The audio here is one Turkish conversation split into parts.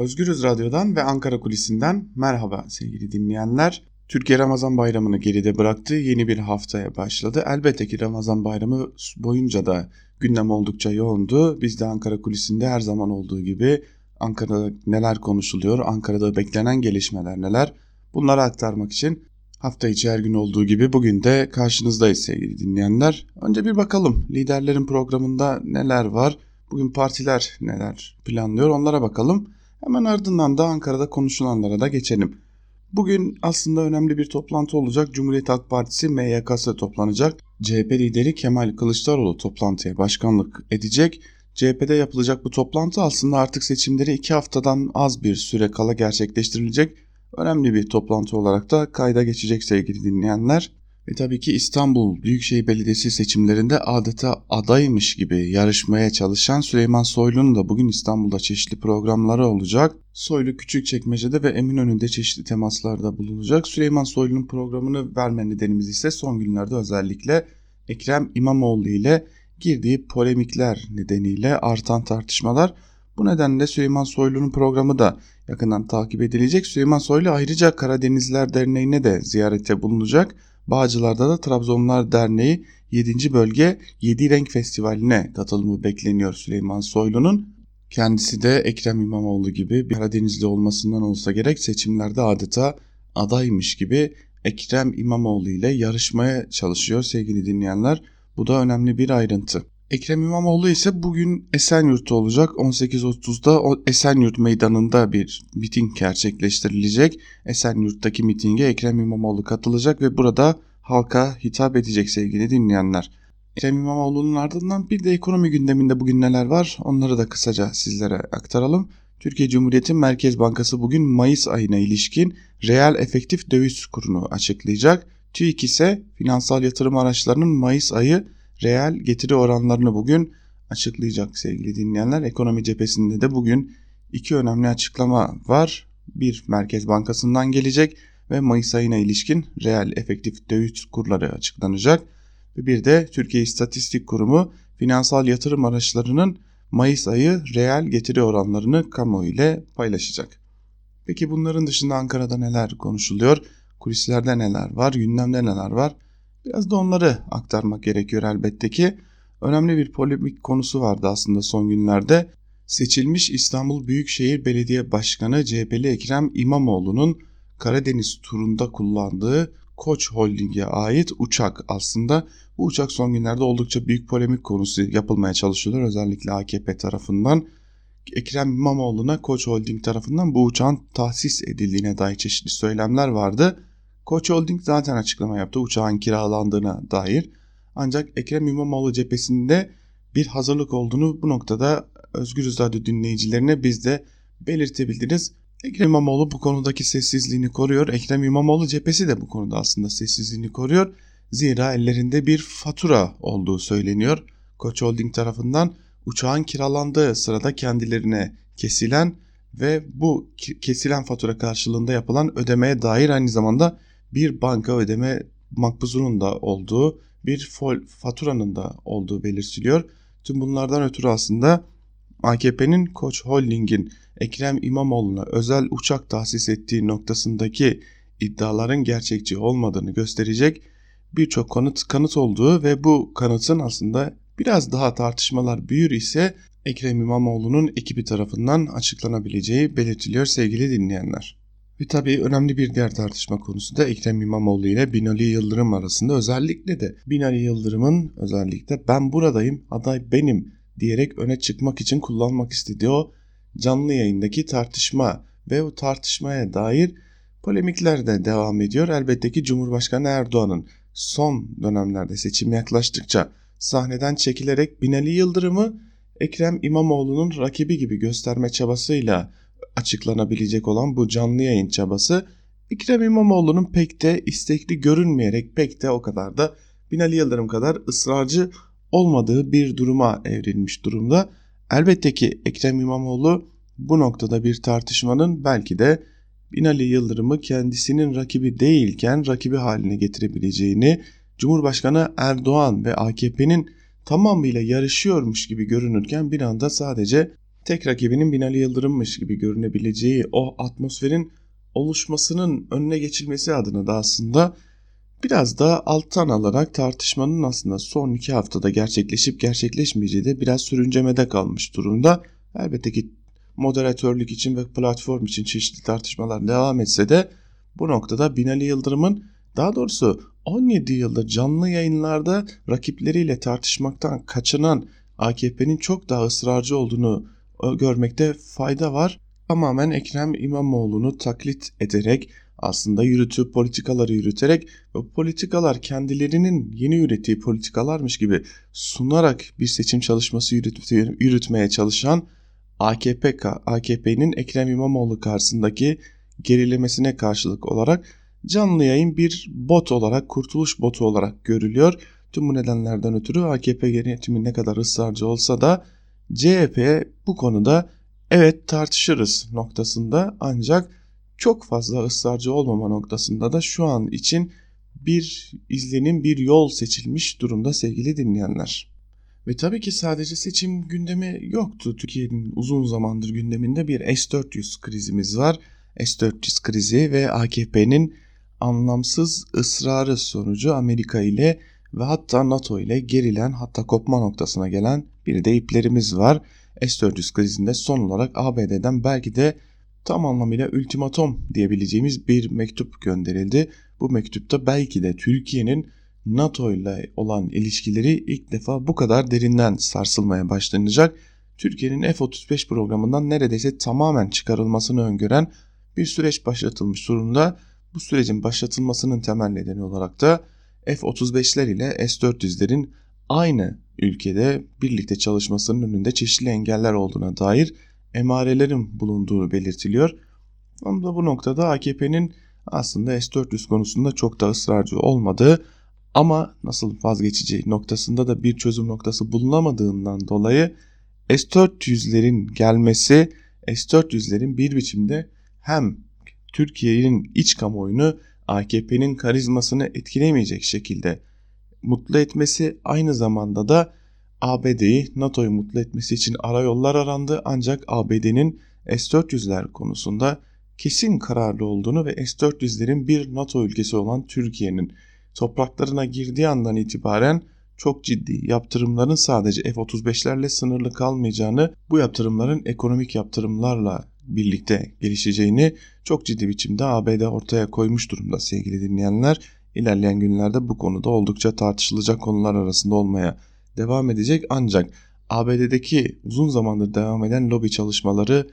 Özgürüz Radyo'dan ve Ankara Kulisi'nden merhaba sevgili dinleyenler. Türkiye Ramazan Bayramı'nı geride bıraktı. Yeni bir haftaya başladı. Elbette ki Ramazan Bayramı boyunca da gündem oldukça yoğundu. Biz de Ankara Kulisi'nde her zaman olduğu gibi Ankara'da neler konuşuluyor, Ankara'da beklenen gelişmeler neler bunları aktarmak için hafta içi her gün olduğu gibi bugün de karşınızdayız sevgili dinleyenler. Önce bir bakalım liderlerin programında neler var, bugün partiler neler planlıyor onlara bakalım. Hemen ardından da Ankara'da konuşulanlara da geçelim. Bugün aslında önemli bir toplantı olacak. Cumhuriyet Halk Partisi MYK'sı toplanacak. CHP lideri Kemal Kılıçdaroğlu toplantıya başkanlık edecek. CHP'de yapılacak bu toplantı aslında artık seçimleri iki haftadan az bir süre kala gerçekleştirilecek. Önemli bir toplantı olarak da kayda geçecek sevgili dinleyenler. Ve tabii ki İstanbul Büyükşehir Belediyesi seçimlerinde adeta adaymış gibi yarışmaya çalışan Süleyman Soylu'nun da bugün İstanbul'da çeşitli programları olacak. Soylu Küçükçekmece'de ve Eminönü'nde çeşitli temaslarda bulunacak. Süleyman Soylu'nun programını verme nedenimiz ise son günlerde özellikle Ekrem İmamoğlu ile girdiği polemikler nedeniyle artan tartışmalar. Bu nedenle Süleyman Soylu'nun programı da yakından takip edilecek. Süleyman Soylu ayrıca Karadenizler Derneği'ne de ziyarette bulunacak. Bağcılar'da da Trabzonlar Derneği 7. Bölge 7 Renk Festivali'ne katılımı bekleniyor Süleyman Soylu'nun. Kendisi de Ekrem İmamoğlu gibi bir Karadenizli olmasından olsa gerek seçimlerde adeta adaymış gibi Ekrem İmamoğlu ile yarışmaya çalışıyor sevgili dinleyenler. Bu da önemli bir ayrıntı. Ekrem İmamoğlu ise bugün Esenyurt'ta olacak. 18.30'da Esenyurt Meydanı'nda bir miting gerçekleştirilecek. Esenyurt'taki mitinge Ekrem İmamoğlu katılacak ve burada halka hitap edecek sevgili dinleyenler. Ekrem İmamoğlu'nun ardından bir de ekonomi gündeminde bugün neler var onları da kısaca sizlere aktaralım. Türkiye Cumhuriyeti Merkez Bankası bugün Mayıs ayına ilişkin reel efektif döviz kurunu açıklayacak. TÜİK ise finansal yatırım araçlarının Mayıs ayı reel getiri oranlarını bugün açıklayacak sevgili dinleyenler. Ekonomi cephesinde de bugün iki önemli açıklama var. Bir Merkez Bankası'ndan gelecek ve Mayıs ayına ilişkin reel efektif döviz kurları açıklanacak. Ve bir de Türkiye İstatistik Kurumu finansal yatırım araçlarının Mayıs ayı reel getiri oranlarını kamuoyu ile paylaşacak. Peki bunların dışında Ankara'da neler konuşuluyor? Kulislerde neler var? Gündemde neler var? Biraz da onları aktarmak gerekiyor elbette ki. Önemli bir polemik konusu vardı aslında son günlerde. Seçilmiş İstanbul Büyükşehir Belediye Başkanı CHP'li Ekrem İmamoğlu'nun Karadeniz turunda kullandığı Koç Holding'e ait uçak aslında bu uçak son günlerde oldukça büyük polemik konusu yapılmaya çalışıyorlar özellikle AKP tarafından. Ekrem İmamoğlu'na Koç Holding tarafından bu uçağın tahsis edildiğine dair çeşitli söylemler vardı. Koç Holding zaten açıklama yaptı uçağın kiralandığına dair. Ancak Ekrem İmamoğlu cephesinde bir hazırlık olduğunu bu noktada Özgür Radyo dinleyicilerine biz de belirtebiliriz. Ekrem İmamoğlu bu konudaki sessizliğini koruyor. Ekrem İmamoğlu cephesi de bu konuda aslında sessizliğini koruyor. Zira ellerinde bir fatura olduğu söyleniyor. Koç Holding tarafından uçağın kiralandığı sırada kendilerine kesilen ve bu kesilen fatura karşılığında yapılan ödemeye dair aynı zamanda bir banka ödeme makbuzunun da olduğu bir faturanın da olduğu belirtiliyor. Tüm bunlardan ötürü aslında AKP'nin Koç Holding'in Ekrem İmamoğlu'na özel uçak tahsis ettiği noktasındaki iddiaların gerçekçi olmadığını gösterecek birçok kanıt kanıt olduğu ve bu kanıtın aslında biraz daha tartışmalar büyür ise Ekrem İmamoğlu'nun ekibi tarafından açıklanabileceği belirtiliyor sevgili dinleyenler. Ve tabii önemli bir diğer tartışma konusu da Ekrem İmamoğlu ile Binali Yıldırım arasında özellikle de Binali Yıldırım'ın özellikle ben buradayım aday benim diyerek öne çıkmak için kullanmak istediği o canlı yayındaki tartışma ve o tartışmaya dair polemikler de devam ediyor. Elbette ki Cumhurbaşkanı Erdoğan'ın son dönemlerde seçim yaklaştıkça sahneden çekilerek Binali Yıldırım'ı Ekrem İmamoğlu'nun rakibi gibi gösterme çabasıyla açıklanabilecek olan bu canlı yayın çabası Ekrem İmamoğlu'nun pek de istekli görünmeyerek pek de o kadar da Binali Yıldırım kadar ısrarcı olmadığı bir duruma evrilmiş durumda. Elbette ki Ekrem İmamoğlu bu noktada bir tartışmanın belki de Binali Yıldırım'ı kendisinin rakibi değilken rakibi haline getirebileceğini, Cumhurbaşkanı Erdoğan ve AKP'nin tamamıyla yarışıyormuş gibi görünürken bir anda sadece tek rakibinin Binali Yıldırım'mış gibi görünebileceği o atmosferin oluşmasının önüne geçilmesi adına da aslında biraz da alttan alarak tartışmanın aslında son iki haftada gerçekleşip gerçekleşmeyeceği de biraz sürüncemede kalmış durumda. Elbette ki moderatörlük için ve platform için çeşitli tartışmalar devam etse de bu noktada Binali Yıldırım'ın daha doğrusu 17 yıldır canlı yayınlarda rakipleriyle tartışmaktan kaçınan AKP'nin çok daha ısrarcı olduğunu görmekte fayda var. Tamamen Ekrem İmamoğlu'nu taklit ederek aslında yürütüp politikaları yürüterek ve politikalar kendilerinin yeni ürettiği politikalarmış gibi sunarak bir seçim çalışması yürütmeye çalışan AKP AKP'nin Ekrem İmamoğlu karşısındaki gerilemesine karşılık olarak canlı yayın bir bot olarak, kurtuluş botu olarak görülüyor. Tüm bu nedenlerden ötürü AKP yönetimi ne kadar ısrarcı olsa da CHP bu konuda evet tartışırız noktasında ancak çok fazla ısrarcı olmama noktasında da şu an için bir izlenim, bir yol seçilmiş durumda sevgili dinleyenler. Ve tabii ki sadece seçim gündemi yoktu. Türkiye'nin uzun zamandır gündeminde bir S-400 krizimiz var. S-400 krizi ve AKP'nin anlamsız ısrarı sonucu Amerika ile ve hatta NATO ile gerilen hatta kopma noktasına gelen bir de iplerimiz var. S-400 krizinde son olarak ABD'den belki de tam anlamıyla ultimatom diyebileceğimiz bir mektup gönderildi. Bu mektupta belki de Türkiye'nin NATO ile olan ilişkileri ilk defa bu kadar derinden sarsılmaya başlanacak. Türkiye'nin F-35 programından neredeyse tamamen çıkarılmasını öngören bir süreç başlatılmış durumda. Bu sürecin başlatılmasının temel nedeni olarak da F-35'ler ile S-400'lerin aynı ülkede birlikte çalışmasının önünde çeşitli engeller olduğuna dair emarelerin bulunduğu belirtiliyor. Ama bu noktada AKP'nin aslında S-400 konusunda çok da ısrarcı olmadığı ama nasıl vazgeçeceği noktasında da bir çözüm noktası bulunamadığından dolayı S-400'lerin gelmesi S-400'lerin bir biçimde hem Türkiye'nin iç kamuoyunu AKP'nin karizmasını etkilemeyecek şekilde mutlu etmesi aynı zamanda da ABD'yi NATO'yu mutlu etmesi için arayollar arandı. Ancak ABD'nin S-400'ler konusunda kesin kararlı olduğunu ve S-400'lerin bir NATO ülkesi olan Türkiye'nin topraklarına girdiği andan itibaren çok ciddi yaptırımların sadece F-35'lerle sınırlı kalmayacağını, bu yaptırımların ekonomik yaptırımlarla birlikte gelişeceğini çok ciddi biçimde ABD ortaya koymuş durumda sevgili dinleyenler. İlerleyen günlerde bu konuda oldukça tartışılacak konular arasında olmaya devam edecek ancak ABD'deki uzun zamandır devam eden lobi çalışmaları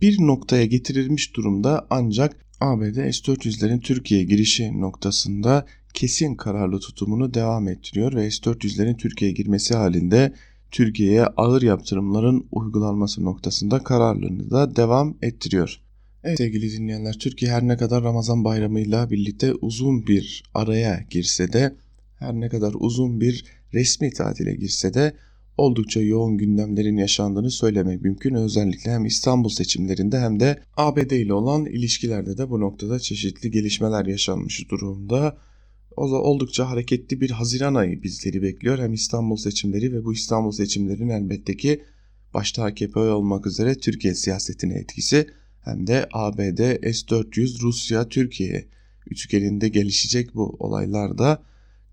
bir noktaya getirilmiş durumda ancak ABD S-400'lerin Türkiye'ye girişi noktasında kesin kararlı tutumunu devam ettiriyor ve S-400'lerin Türkiye'ye girmesi halinde Türkiye'ye ağır yaptırımların uygulanması noktasında kararlılığını da devam ettiriyor. Evet sevgili dinleyenler Türkiye her ne kadar Ramazan bayramıyla birlikte uzun bir araya girse de her ne kadar uzun bir resmi tatile girse de oldukça yoğun gündemlerin yaşandığını söylemek mümkün. Özellikle hem İstanbul seçimlerinde hem de ABD ile olan ilişkilerde de bu noktada çeşitli gelişmeler yaşanmış durumda. O da oldukça hareketli bir Haziran ayı bizleri bekliyor. Hem İstanbul seçimleri ve bu İstanbul seçimlerinin elbette ki başta AKP olmak üzere Türkiye siyasetine etkisi hem de ABD, S-400, Rusya, Türkiye üçgeninde gelişecek bu olaylarda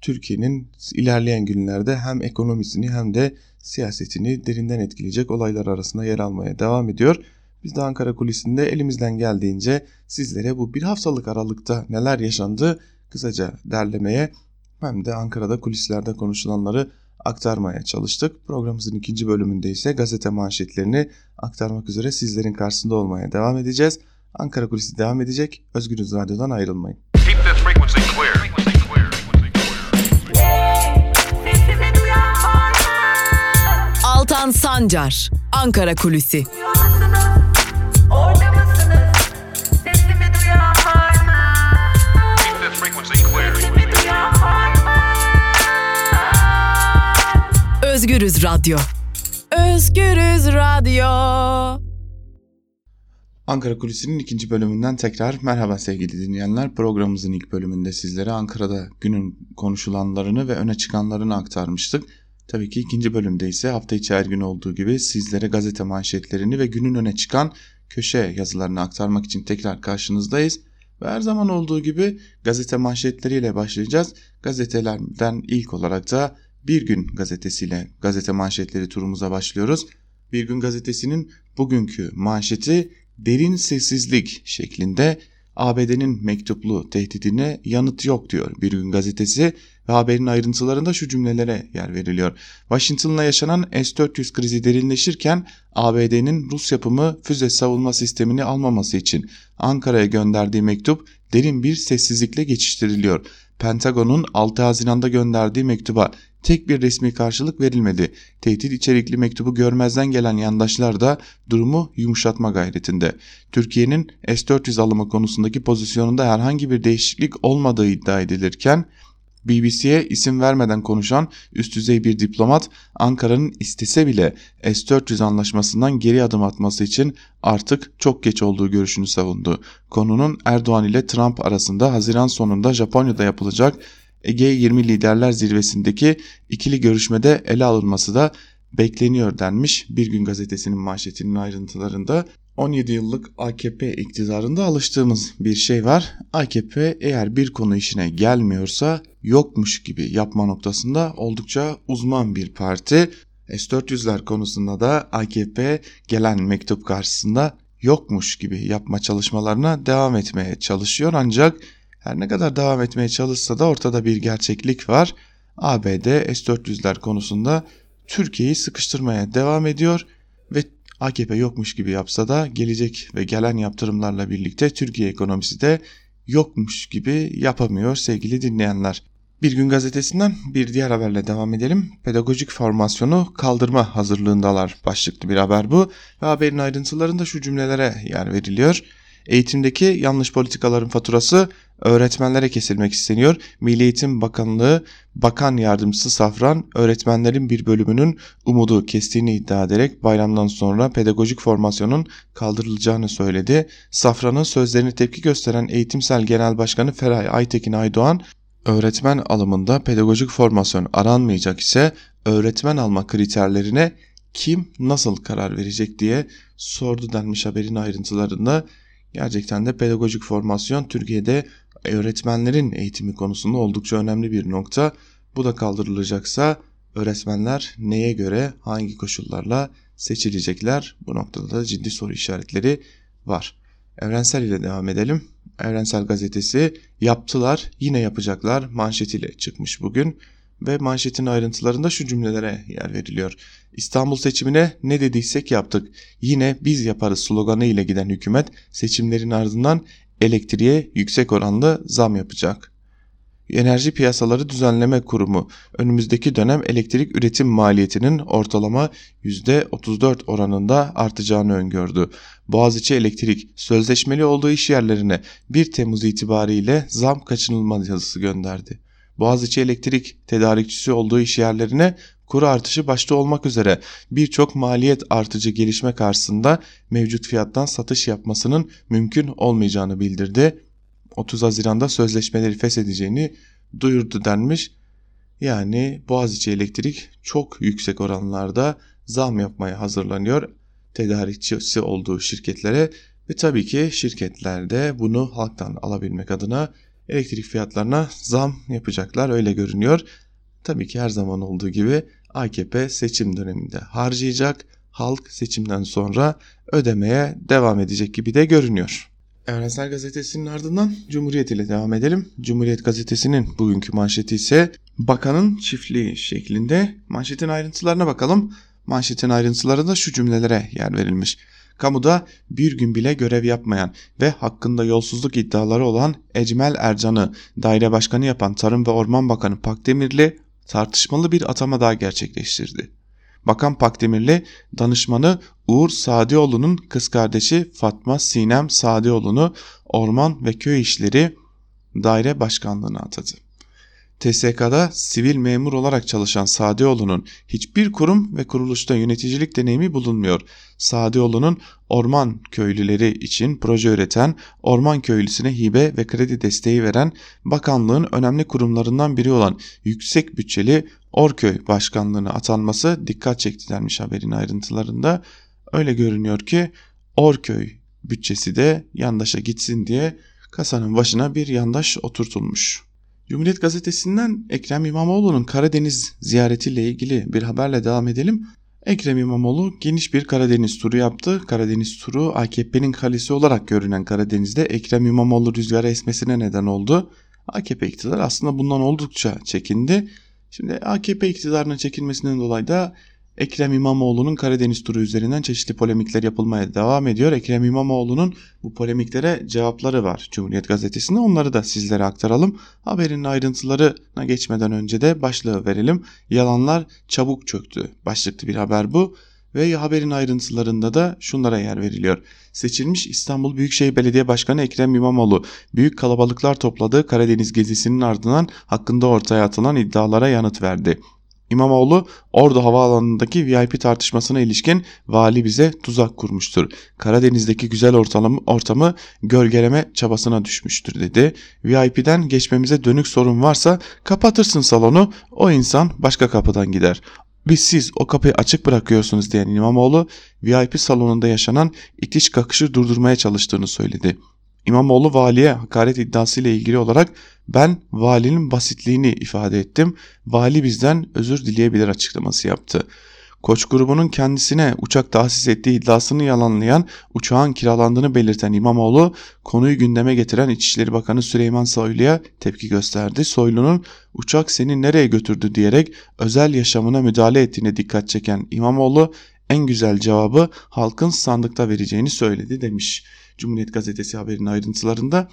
Türkiye'nin ilerleyen günlerde hem ekonomisini hem de siyasetini derinden etkileyecek olaylar arasında yer almaya devam ediyor. Biz de Ankara kulisinde elimizden geldiğince sizlere bu bir haftalık aralıkta neler yaşandı kısaca derlemeye hem de Ankara'da kulislerde konuşulanları aktarmaya çalıştık. Programımızın ikinci bölümünde ise gazete manşetlerini aktarmak üzere sizlerin karşısında olmaya devam edeceğiz. Ankara Kulisi devam edecek. Özgürüz Radyo'dan ayrılmayın. Altan Sancar, Ankara Kulüsi. Özgürüz Radyo. Özgürüz Radyo. Ankara Kulisi'nin ikinci bölümünden tekrar merhaba sevgili dinleyenler. Programımızın ilk bölümünde sizlere Ankara'da günün konuşulanlarını ve öne çıkanlarını aktarmıştık. Tabii ki ikinci bölümde ise hafta içi her gün olduğu gibi sizlere gazete manşetlerini ve günün öne çıkan köşe yazılarını aktarmak için tekrar karşınızdayız. Ve her zaman olduğu gibi gazete manşetleriyle başlayacağız. Gazetelerden ilk olarak da Bir Gün gazetesiyle gazete manşetleri turumuza başlıyoruz. Bir Gün gazetesinin bugünkü manşeti derin sessizlik şeklinde ABD'nin mektuplu tehdidine yanıt yok diyor Bir Gün gazetesi ve haberin ayrıntılarında şu cümlelere yer veriliyor. Washington'la yaşanan S-400 krizi derinleşirken ABD'nin Rus yapımı füze savunma sistemini almaması için Ankara'ya gönderdiği mektup derin bir sessizlikle geçiştiriliyor. Pentagon'un 6 Haziran'da gönderdiği mektuba tek bir resmi karşılık verilmedi. Tehdit içerikli mektubu görmezden gelen yandaşlar da durumu yumuşatma gayretinde. Türkiye'nin S-400 alımı konusundaki pozisyonunda herhangi bir değişiklik olmadığı iddia edilirken BBC'ye isim vermeden konuşan üst düzey bir diplomat Ankara'nın istese bile S-400 anlaşmasından geri adım atması için artık çok geç olduğu görüşünü savundu. Konunun Erdoğan ile Trump arasında Haziran sonunda Japonya'da yapılacak G20 liderler zirvesindeki ikili görüşmede ele alınması da bekleniyor denmiş Bir Gün Gazetesi'nin manşetinin ayrıntılarında. 17 yıllık AKP iktidarında alıştığımız bir şey var. AKP eğer bir konu işine gelmiyorsa yokmuş gibi yapma noktasında oldukça uzman bir parti. S-400'ler konusunda da AKP gelen mektup karşısında yokmuş gibi yapma çalışmalarına devam etmeye çalışıyor ancak her ne kadar devam etmeye çalışsa da ortada bir gerçeklik var. ABD S-400'ler konusunda Türkiye'yi sıkıştırmaya devam ediyor ve AKP yokmuş gibi yapsa da gelecek ve gelen yaptırımlarla birlikte Türkiye ekonomisi de yokmuş gibi yapamıyor sevgili dinleyenler. Bir gün gazetesinden bir diğer haberle devam edelim. Pedagojik formasyonu kaldırma hazırlığındalar başlıklı bir haber bu. Ve haberin ayrıntılarında şu cümlelere yer veriliyor. Eğitimdeki yanlış politikaların faturası öğretmenlere kesilmek isteniyor. Milli Eğitim Bakanlığı Bakan Yardımcısı Safran öğretmenlerin bir bölümünün umudu kestiğini iddia ederek bayramdan sonra pedagojik formasyonun kaldırılacağını söyledi. Safran'ın sözlerine tepki gösteren Eğitimsel Genel Başkanı Feray Aytekin Aydoğan öğretmen alımında pedagojik formasyon aranmayacak ise öğretmen alma kriterlerine kim nasıl karar verecek diye sordu denmiş haberin ayrıntılarında. Gerçekten de pedagojik formasyon Türkiye'de öğretmenlerin eğitimi konusunda oldukça önemli bir nokta. Bu da kaldırılacaksa öğretmenler neye göre hangi koşullarla seçilecekler? Bu noktada da ciddi soru işaretleri var. Evrensel ile devam edelim. Evrensel gazetesi yaptılar yine yapacaklar manşetiyle çıkmış bugün ve manşetin ayrıntılarında şu cümlelere yer veriliyor. İstanbul seçimine ne dediysek yaptık. Yine biz yaparız sloganı ile giden hükümet seçimlerin ardından elektriğe yüksek oranlı zam yapacak. Enerji Piyasaları Düzenleme Kurumu önümüzdeki dönem elektrik üretim maliyetinin ortalama %34 oranında artacağını öngördü. Boğaziçi Elektrik sözleşmeli olduğu iş yerlerine 1 Temmuz itibariyle zam kaçınılmaz yazısı gönderdi. Boğaziçi Elektrik tedarikçisi olduğu iş yerlerine kuru artışı başta olmak üzere birçok maliyet artıcı gelişme karşısında mevcut fiyattan satış yapmasının mümkün olmayacağını bildirdi. 30 Haziran'da sözleşmeleri feshedeceğini duyurdu denmiş. Yani Boğaziçi Elektrik çok yüksek oranlarda zam yapmaya hazırlanıyor tedarikçisi olduğu şirketlere ve tabii ki şirketler de bunu halktan alabilmek adına elektrik fiyatlarına zam yapacaklar öyle görünüyor. Tabii ki her zaman olduğu gibi AKP seçim döneminde harcayacak, halk seçimden sonra ödemeye devam edecek gibi de görünüyor. Evrensel Gazetesi'nin ardından Cumhuriyet ile devam edelim. Cumhuriyet Gazetesi'nin bugünkü manşeti ise bakanın çiftliği şeklinde. Manşetin ayrıntılarına bakalım. Manşetin ayrıntılarında şu cümlelere yer verilmiş. Kamuda bir gün bile görev yapmayan ve hakkında yolsuzluk iddiaları olan Ecmel Ercan'ı daire başkanı yapan Tarım ve Orman Bakanı Pakdemirli tartışmalı bir atama daha gerçekleştirdi. Bakan Pakdemirli danışmanı Uğur Sadioğlu'nun kız kardeşi Fatma Sinem Sadioğlu'nu Orman ve Köy İşleri Daire Başkanlığı'na atadı. TSK'da sivil memur olarak çalışan Sadeoğlu'nun hiçbir kurum ve kuruluşta yöneticilik deneyimi bulunmuyor. Sadeoğlu'nun orman köylüleri için proje üreten, orman köylüsüne hibe ve kredi desteği veren bakanlığın önemli kurumlarından biri olan yüksek bütçeli Orköy Başkanlığı'na atanması dikkat çekti denmiş haberin ayrıntılarında. Öyle görünüyor ki Orköy bütçesi de yandaşa gitsin diye kasanın başına bir yandaş oturtulmuş. Cumhuriyet Gazetesi'nden Ekrem İmamoğlu'nun Karadeniz ziyaretiyle ilgili bir haberle devam edelim. Ekrem İmamoğlu geniş bir Karadeniz turu yaptı. Karadeniz turu AKP'nin kalesi olarak görünen Karadeniz'de Ekrem İmamoğlu rüzgara esmesine neden oldu. AKP iktidarı aslında bundan oldukça çekindi. Şimdi AKP iktidarının çekilmesinden dolayı da Ekrem İmamoğlu'nun Karadeniz turu üzerinden çeşitli polemikler yapılmaya devam ediyor. Ekrem İmamoğlu'nun bu polemiklere cevapları var Cumhuriyet Gazetesi'nde. Onları da sizlere aktaralım. Haberin ayrıntılarına geçmeden önce de başlığı verelim. Yalanlar çabuk çöktü. Başlıklı bir haber bu. Ve haberin ayrıntılarında da şunlara yer veriliyor. Seçilmiş İstanbul Büyükşehir Belediye Başkanı Ekrem İmamoğlu büyük kalabalıklar topladığı Karadeniz gezisinin ardından hakkında ortaya atılan iddialara yanıt verdi. İmamoğlu Ordu Havaalanı'ndaki VIP tartışmasına ilişkin vali bize tuzak kurmuştur. Karadeniz'deki güzel ortamı, ortamı gölgeleme çabasına düşmüştür dedi. VIP'den geçmemize dönük sorun varsa kapatırsın salonu o insan başka kapıdan gider. Biz siz o kapıyı açık bırakıyorsunuz diyen İmamoğlu VIP salonunda yaşanan itiş kakışı durdurmaya çalıştığını söyledi. İmamoğlu valiye hakaret iddiası ile ilgili olarak ben valinin basitliğini ifade ettim. Vali bizden özür dileyebilir açıklaması yaptı. Koç grubunun kendisine uçak tahsis ettiği iddiasını yalanlayan uçağın kiralandığını belirten İmamoğlu konuyu gündeme getiren İçişleri Bakanı Süleyman Soylu'ya tepki gösterdi. Soylu'nun uçak seni nereye götürdü diyerek özel yaşamına müdahale ettiğine dikkat çeken İmamoğlu en güzel cevabı halkın sandıkta vereceğini söyledi demiş. Cumhuriyet Gazetesi haberin ayrıntılarında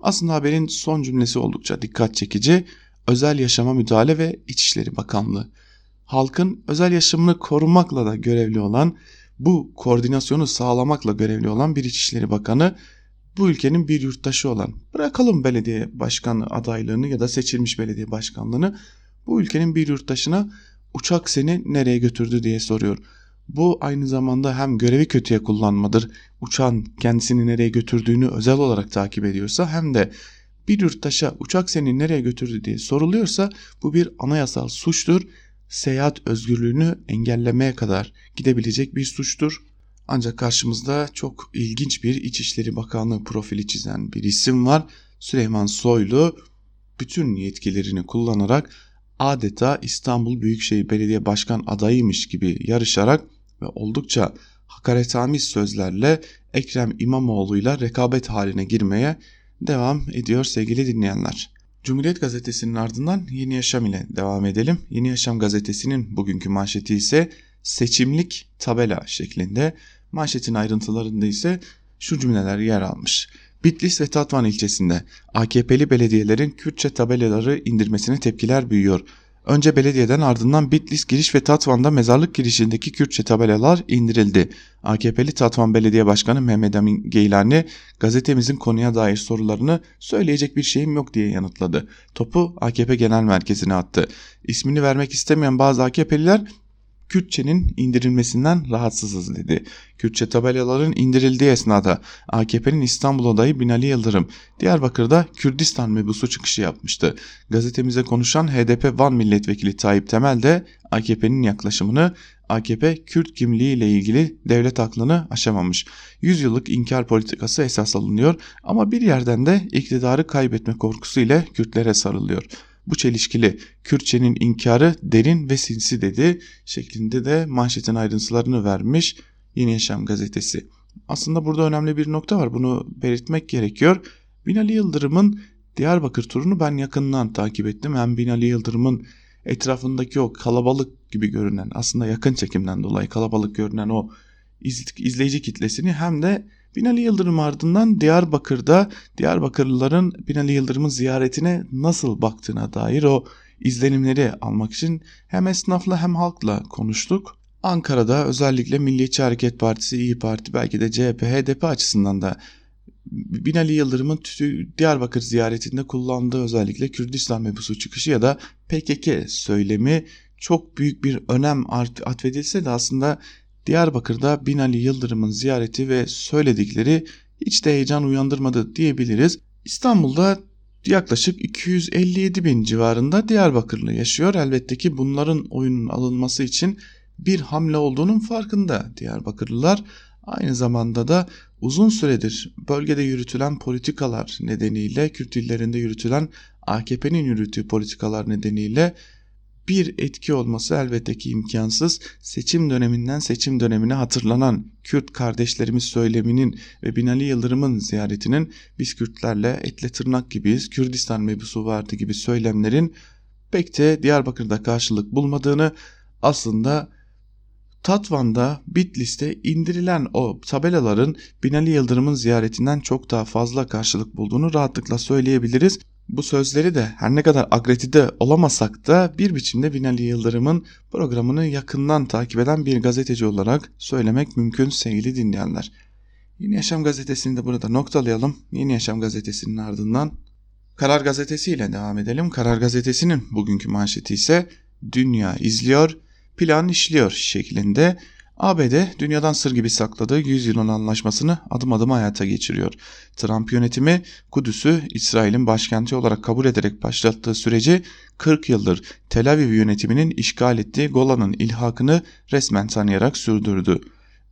aslında haberin son cümlesi oldukça dikkat çekici. Özel yaşama müdahale ve İçişleri Bakanlığı. Halkın özel yaşamını korumakla da görevli olan, bu koordinasyonu sağlamakla görevli olan bir İçişleri Bakanı bu ülkenin bir yurttaşı olan, bırakalım belediye başkanı adaylığını ya da seçilmiş belediye başkanlığını, bu ülkenin bir yurttaşına uçak seni nereye götürdü diye soruyor. Bu aynı zamanda hem görevi kötüye kullanmadır, uçağın kendisini nereye götürdüğünü özel olarak takip ediyorsa hem de bir yurttaşa uçak seni nereye götürdü diye soruluyorsa bu bir anayasal suçtur. Seyahat özgürlüğünü engellemeye kadar gidebilecek bir suçtur. Ancak karşımızda çok ilginç bir İçişleri Bakanlığı profili çizen bir isim var. Süleyman Soylu bütün yetkilerini kullanarak adeta İstanbul Büyükşehir Belediye Başkan adayıymış gibi yarışarak ve oldukça hakaretamiz sözlerle Ekrem İmamoğlu'yla rekabet haline girmeye devam ediyor sevgili dinleyenler. Cumhuriyet Gazetesi'nin ardından Yeni Yaşam ile devam edelim. Yeni Yaşam gazetesinin bugünkü manşeti ise seçimlik tabela şeklinde. Manşetin ayrıntılarında ise şu cümleler yer almış. Bitlis ve Tatvan ilçesinde AKP'li belediyelerin Kürtçe tabelaları indirmesine tepkiler büyüyor. Önce belediyeden ardından Bitlis giriş ve Tatvan'da mezarlık girişindeki Kürtçe tabelalar indirildi. AKP'li Tatvan Belediye Başkanı Mehmet Amin Geylani gazetemizin konuya dair sorularını söyleyecek bir şeyim yok diye yanıtladı. Topu AKP Genel Merkezi'ne attı. İsmini vermek istemeyen bazı AKP'liler Kürtçenin indirilmesinden rahatsızız dedi. Kürtçe tabelaların indirildiği esnada AKP'nin İstanbul adayı Binali Yıldırım Diyarbakır'da Kürdistan mebusu çıkışı yapmıştı. Gazetemize konuşan HDP Van Milletvekili Tayyip Temel de AKP'nin yaklaşımını AKP Kürt kimliği ile ilgili devlet aklını aşamamış. Yüzyıllık inkar politikası esas alınıyor ama bir yerden de iktidarı kaybetme korkusu ile Kürtlere sarılıyor. Bu çelişkili Kürtçenin inkarı derin ve sinsi dedi şeklinde de manşetin ayrıntılarını vermiş Yeni Yaşam gazetesi. Aslında burada önemli bir nokta var bunu belirtmek gerekiyor. Binali Yıldırım'ın Diyarbakır turunu ben yakından takip ettim. Hem Binali Yıldırım'ın etrafındaki o kalabalık gibi görünen aslında yakın çekimden dolayı kalabalık görünen o izleyici kitlesini hem de Binali Yıldırım ardından Diyarbakır'da Diyarbakırlıların Binali Yıldırım'ın ziyaretine nasıl baktığına dair o izlenimleri almak için hem esnafla hem halkla konuştuk. Ankara'da özellikle Milliyetçi Hareket Partisi, İyi Parti belki de CHP, HDP açısından da Binali Yıldırım'ın Diyarbakır ziyaretinde kullandığı özellikle Kürdistan mebusu çıkışı ya da PKK söylemi çok büyük bir önem atfedilse de aslında Diyarbakır'da Binali Yıldırım'ın ziyareti ve söyledikleri hiç de heyecan uyandırmadı diyebiliriz. İstanbul'da yaklaşık 257 bin civarında Diyarbakırlı yaşıyor. Elbette ki bunların oyunun alınması için bir hamle olduğunun farkında Diyarbakırlılar. Aynı zamanda da uzun süredir bölgede yürütülen politikalar nedeniyle, Kürt illerinde yürütülen AKP'nin yürüttüğü politikalar nedeniyle bir etki olması elbette ki imkansız. Seçim döneminden seçim dönemine hatırlanan Kürt kardeşlerimiz söyleminin ve Binali Yıldırım'ın ziyaretinin biz Kürtlerle etle tırnak gibiyiz, Kürdistan mebusu vardı gibi söylemlerin pek de Diyarbakır'da karşılık bulmadığını aslında Tatvan'da Bitlis'te indirilen o tabelaların Binali Yıldırım'ın ziyaretinden çok daha fazla karşılık bulduğunu rahatlıkla söyleyebiliriz. Bu sözleri de her ne kadar agretide olamasak da bir biçimde Binali Yıldırım'ın programını yakından takip eden bir gazeteci olarak söylemek mümkün sevgili dinleyenler. Yeni Yaşam gazetesini de burada noktalayalım. Yeni Yaşam gazetesinin ardından Karar Gazetesi ile devam edelim. Karar Gazetesi'nin bugünkü manşeti ise Dünya izliyor, plan işliyor şeklinde ABD dünyadan sır gibi sakladığı 100 yılın anlaşmasını adım adım hayata geçiriyor. Trump yönetimi Kudüs'ü İsrail'in başkenti olarak kabul ederek başlattığı süreci 40 yıldır Tel Aviv yönetiminin işgal ettiği Golan'ın ilhakını resmen tanıyarak sürdürdü.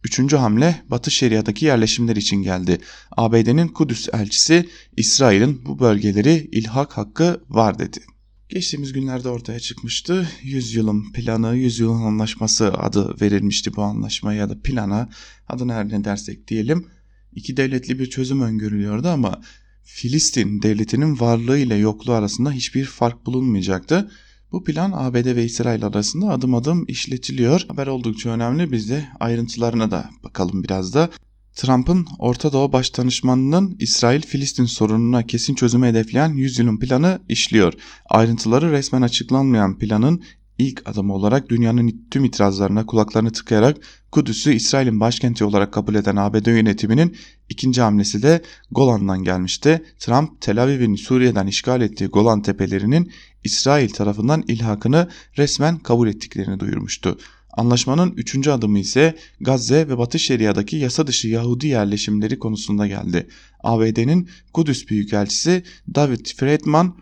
Üçüncü hamle Batı Şeria'daki yerleşimler için geldi. ABD'nin Kudüs elçisi İsrail'in bu bölgeleri ilhak hakkı var dedi. Geçtiğimiz günlerde ortaya çıkmıştı. Yüzyılın planı, yüzyılın anlaşması adı verilmişti bu anlaşmaya ya da plana adını her ne dersek diyelim. İki devletli bir çözüm öngörülüyordu ama Filistin devletinin varlığı ile yokluğu arasında hiçbir fark bulunmayacaktı. Bu plan ABD ve İsrail arasında adım adım işletiliyor. Haber oldukça önemli. Biz de ayrıntılarına da bakalım biraz da. Trump'ın Orta Doğu Başdanışmanı'nın İsrail-Filistin sorununa kesin çözümü hedefleyen 100 yılın planı işliyor. Ayrıntıları resmen açıklanmayan planın ilk adımı olarak dünyanın tüm itirazlarına kulaklarını tıkayarak Kudüs'ü İsrail'in başkenti olarak kabul eden ABD yönetiminin ikinci hamlesi de Golan'dan gelmişti. Trump, Tel Aviv'in Suriye'den işgal ettiği Golan tepelerinin İsrail tarafından ilhakını resmen kabul ettiklerini duyurmuştu. Anlaşmanın üçüncü adımı ise Gazze ve Batı Şeria'daki yasa dışı Yahudi yerleşimleri konusunda geldi. ABD'nin Kudüs Büyükelçisi David Friedman,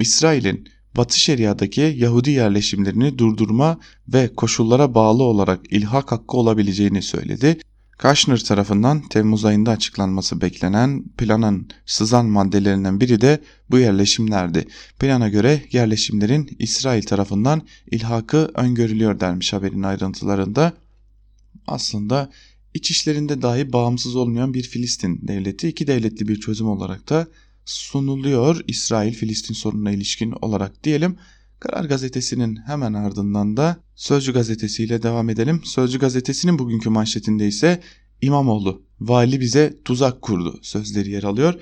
İsrail'in Batı Şeria'daki Yahudi yerleşimlerini durdurma ve koşullara bağlı olarak ilhak hakkı olabileceğini söyledi. Kaşnır tarafından Temmuz ayında açıklanması beklenen planın sızan maddelerinden biri de bu yerleşimlerdi. Plana göre yerleşimlerin İsrail tarafından ilhakı öngörülüyor dermiş haberin ayrıntılarında. Aslında iç işlerinde dahi bağımsız olmayan bir Filistin devleti iki devletli bir çözüm olarak da sunuluyor İsrail-Filistin sorununa ilişkin olarak diyelim. Karar Gazetesi'nin hemen ardından da Sözcü Gazetesi ile devam edelim. Sözcü Gazetesi'nin bugünkü manşetinde ise İmamoğlu, vali bize tuzak kurdu sözleri yer alıyor.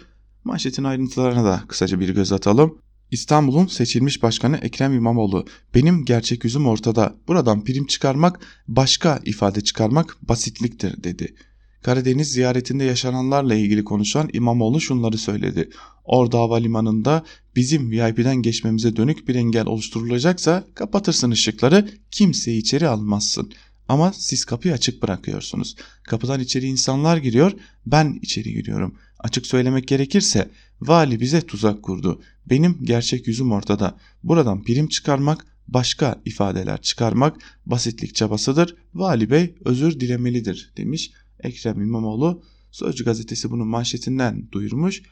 Manşetin ayrıntılarına da kısaca bir göz atalım. İstanbul'un seçilmiş başkanı Ekrem İmamoğlu, benim gerçek yüzüm ortada, buradan prim çıkarmak, başka ifade çıkarmak basitliktir dedi. Karadeniz ziyaretinde yaşananlarla ilgili konuşan İmamoğlu şunları söyledi. Orada havalimanında bizim VIP'den geçmemize dönük bir engel oluşturulacaksa kapatırsın ışıkları kimseyi içeri almazsın. Ama siz kapıyı açık bırakıyorsunuz. Kapıdan içeri insanlar giriyor ben içeri giriyorum. Açık söylemek gerekirse vali bize tuzak kurdu. Benim gerçek yüzüm ortada. Buradan prim çıkarmak başka ifadeler çıkarmak basitlik çabasıdır. Vali bey özür dilemelidir demiş Ekrem İmamoğlu. Sözcü gazetesi bunun manşetinden duyurmuş.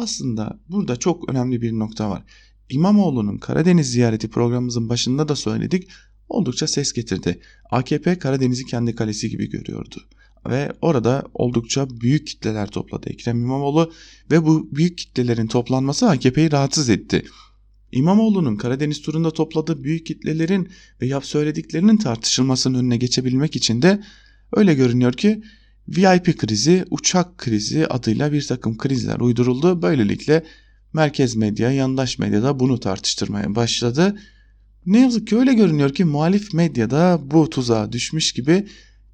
Aslında burada çok önemli bir nokta var. İmamoğlu'nun Karadeniz ziyareti programımızın başında da söyledik. Oldukça ses getirdi. AKP Karadeniz'i kendi kalesi gibi görüyordu. Ve orada oldukça büyük kitleler topladı Ekrem İmamoğlu ve bu büyük kitlelerin toplanması AKP'yi rahatsız etti. İmamoğlu'nun Karadeniz turunda topladığı büyük kitlelerin ve yap söylediklerinin tartışılmasının önüne geçebilmek için de öyle görünüyor ki VIP krizi, uçak krizi adıyla bir takım krizler uyduruldu. Böylelikle merkez medya, yandaş medyada bunu tartıştırmaya başladı. Ne yazık ki öyle görünüyor ki muhalif medyada bu tuzağa düşmüş gibi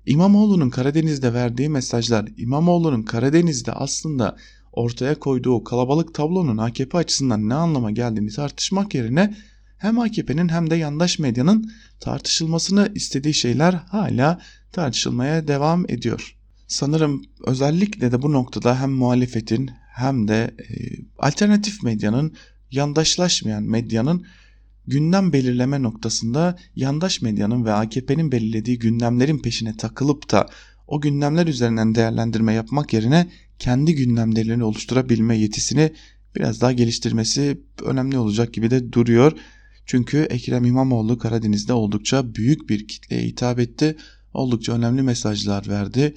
İmamoğlu'nun Karadeniz'de verdiği mesajlar, İmamoğlu'nun Karadeniz'de aslında ortaya koyduğu kalabalık tablonun AKP açısından ne anlama geldiğini tartışmak yerine hem AKP'nin hem de yandaş medyanın tartışılmasını istediği şeyler hala tartışılmaya devam ediyor. Sanırım özellikle de bu noktada hem muhalefetin hem de e, alternatif medyanın yandaşlaşmayan medyanın gündem belirleme noktasında yandaş medyanın ve AKP'nin belirlediği gündemlerin peşine takılıp da o gündemler üzerinden değerlendirme yapmak yerine kendi gündemlerini oluşturabilme yetisini biraz daha geliştirmesi önemli olacak gibi de duruyor. Çünkü Ekrem İmamoğlu Karadeniz'de oldukça büyük bir kitleye hitap etti. Oldukça önemli mesajlar verdi.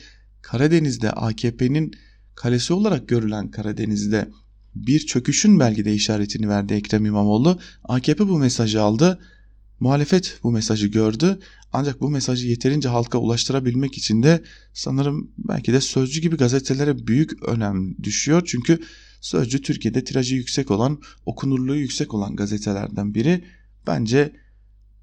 Karadeniz'de AKP'nin kalesi olarak görülen Karadeniz'de bir çöküşün belki de işaretini verdi Ekrem İmamoğlu. AKP bu mesajı aldı. Muhalefet bu mesajı gördü. Ancak bu mesajı yeterince halka ulaştırabilmek için de sanırım belki de Sözcü gibi gazetelere büyük önem düşüyor. Çünkü Sözcü Türkiye'de tirajı yüksek olan, okunurluğu yüksek olan gazetelerden biri. Bence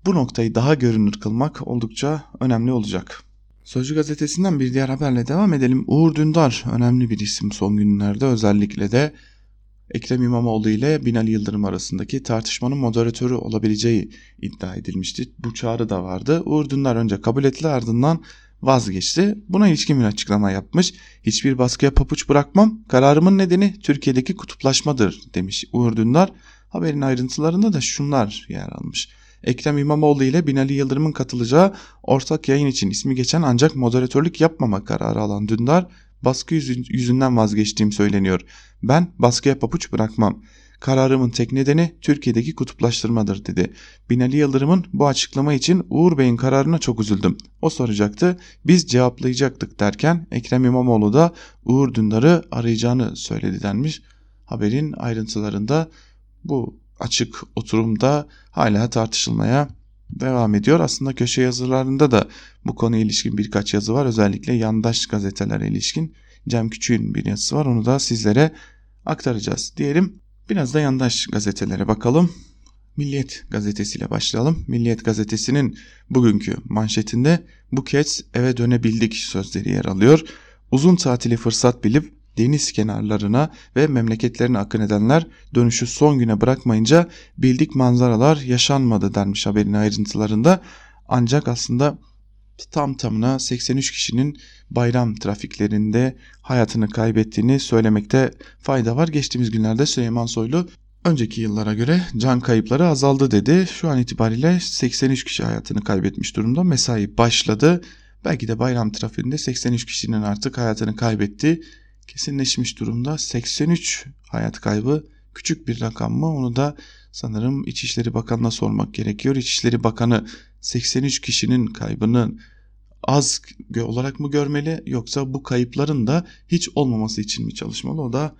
bu noktayı daha görünür kılmak oldukça önemli olacak. Sözcü gazetesinden bir diğer haberle devam edelim. Uğur Dündar önemli bir isim son günlerde özellikle de Ekrem İmamoğlu ile Binali Yıldırım arasındaki tartışmanın moderatörü olabileceği iddia edilmişti. Bu çağrı da vardı. Uğur Dündar önce kabul etti ardından vazgeçti. Buna ilişkin bir açıklama yapmış. Hiçbir baskıya papuç bırakmam. Kararımın nedeni Türkiye'deki kutuplaşmadır demiş Uğur Dündar. Haberin ayrıntılarında da şunlar yer almış. Ekrem İmamoğlu ile Binali Yıldırım'ın katılacağı ortak yayın için ismi geçen ancak moderatörlük yapmama kararı alan Dündar baskı yüzünden vazgeçtiğim söyleniyor. Ben baskıya papuç bırakmam. Kararımın tek nedeni Türkiye'deki kutuplaştırmadır dedi. Binali Yıldırım'ın bu açıklama için Uğur Bey'in kararına çok üzüldüm. O soracaktı, biz cevaplayacaktık derken Ekrem İmamoğlu da Uğur Dündar'ı arayacağını söyledi denmiş. Haberin ayrıntılarında bu açık oturumda hala tartışılmaya devam ediyor. Aslında köşe yazılarında da bu konuya ilişkin birkaç yazı var. Özellikle yandaş gazetelere ilişkin Cem Küçük'ün bir yazısı var. Onu da sizlere aktaracağız. Diyelim biraz da yandaş gazetelere bakalım. Milliyet gazetesiyle başlayalım. Milliyet gazetesinin bugünkü manşetinde bu kez eve dönebildik sözleri yer alıyor. Uzun tatili fırsat bilip deniz kenarlarına ve memleketlerine akın edenler dönüşü son güne bırakmayınca bildik manzaralar yaşanmadı denmiş haberin ayrıntılarında. Ancak aslında tam tamına 83 kişinin bayram trafiklerinde hayatını kaybettiğini söylemekte fayda var. Geçtiğimiz günlerde Süleyman Soylu önceki yıllara göre can kayıpları azaldı dedi. Şu an itibariyle 83 kişi hayatını kaybetmiş durumda. Mesai başladı. Belki de bayram trafiğinde 83 kişinin artık hayatını kaybetti kesinleşmiş durumda. 83 hayat kaybı küçük bir rakam mı? Onu da sanırım İçişleri Bakanı'na sormak gerekiyor. İçişleri Bakanı 83 kişinin kaybını az olarak mı görmeli yoksa bu kayıpların da hiç olmaması için mi çalışmalı? O da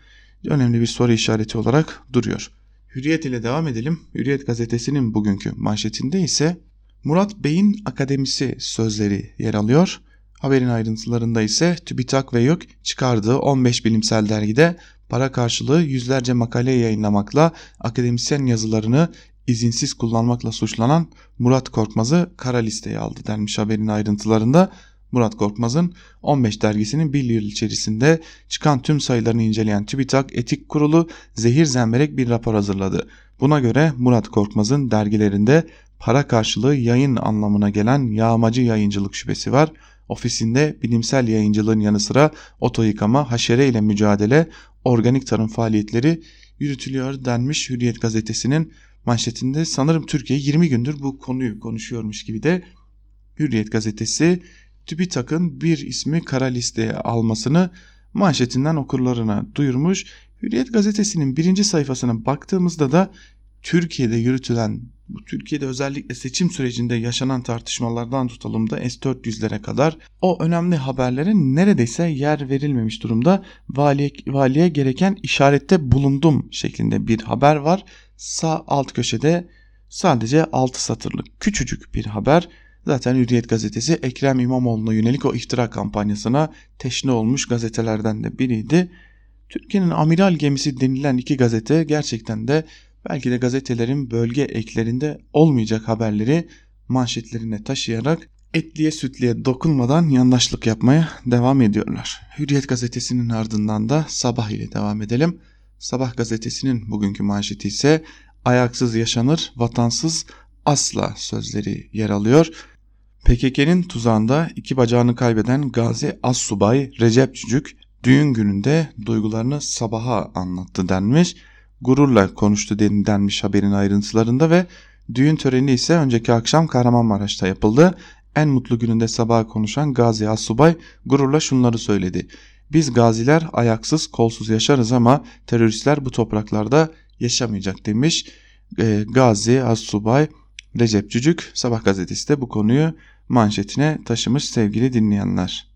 önemli bir soru işareti olarak duruyor. Hürriyet ile devam edelim. Hürriyet gazetesinin bugünkü manşetinde ise Murat Bey'in akademisi sözleri yer alıyor. Haberin ayrıntılarında ise TÜBİTAK ve YÖK çıkardığı 15 bilimsel dergide para karşılığı yüzlerce makale yayınlamakla akademisyen yazılarını izinsiz kullanmakla suçlanan Murat Korkmaz'ı kara listeye aldı denmiş haberin ayrıntılarında. Murat Korkmaz'ın 15 dergisinin bir yıl içerisinde çıkan tüm sayılarını inceleyen TÜBİTAK Etik Kurulu zehir zemberek bir rapor hazırladı. Buna göre Murat Korkmaz'ın dergilerinde para karşılığı yayın anlamına gelen yağmacı yayıncılık şüphesi var. Ofisinde bilimsel yayıncılığın yanı sıra oto yıkama, haşere ile mücadele, organik tarım faaliyetleri yürütülüyor denmiş Hürriyet gazetesinin manşetinde. Sanırım Türkiye 20 gündür bu konuyu konuşuyormuş gibi de Hürriyet gazetesi TÜBİTAK'ın bir ismi kara listeye almasını manşetinden okurlarına duyurmuş. Hürriyet gazetesinin birinci sayfasına baktığımızda da Türkiye'de yürütülen Türkiye'de özellikle seçim sürecinde yaşanan tartışmalardan tutalım da S-400'lere kadar o önemli haberlere neredeyse yer verilmemiş durumda. Valiye, valiye gereken işarette bulundum şeklinde bir haber var. Sağ alt köşede sadece 6 satırlık küçücük bir haber. Zaten Hürriyet gazetesi Ekrem İmamoğlu'na yönelik o iftira kampanyasına teşne olmuş gazetelerden de biriydi. Türkiye'nin amiral gemisi denilen iki gazete gerçekten de belki de gazetelerin bölge eklerinde olmayacak haberleri manşetlerine taşıyarak etliye sütliye dokunmadan yandaşlık yapmaya devam ediyorlar. Hürriyet gazetesinin ardından da Sabah ile devam edelim. Sabah gazetesinin bugünkü manşeti ise ayaksız yaşanır, vatansız asla sözleri yer alıyor. PKK'nin tuzağında iki bacağını kaybeden Gazi Assubay Recep Cücük düğün gününde duygularını sabaha anlattı denmiş. Gururla konuştu denmiş haberin ayrıntılarında ve düğün töreni ise önceki akşam Kahramanmaraş'ta yapıldı. En mutlu gününde sabaha konuşan Gazi Assubay gururla şunları söyledi. Biz gaziler ayaksız kolsuz yaşarız ama teröristler bu topraklarda yaşamayacak demiş. E, Gazi Assubay Recep Cücük Sabah gazetesi de bu konuyu manşetine taşımış sevgili dinleyenler.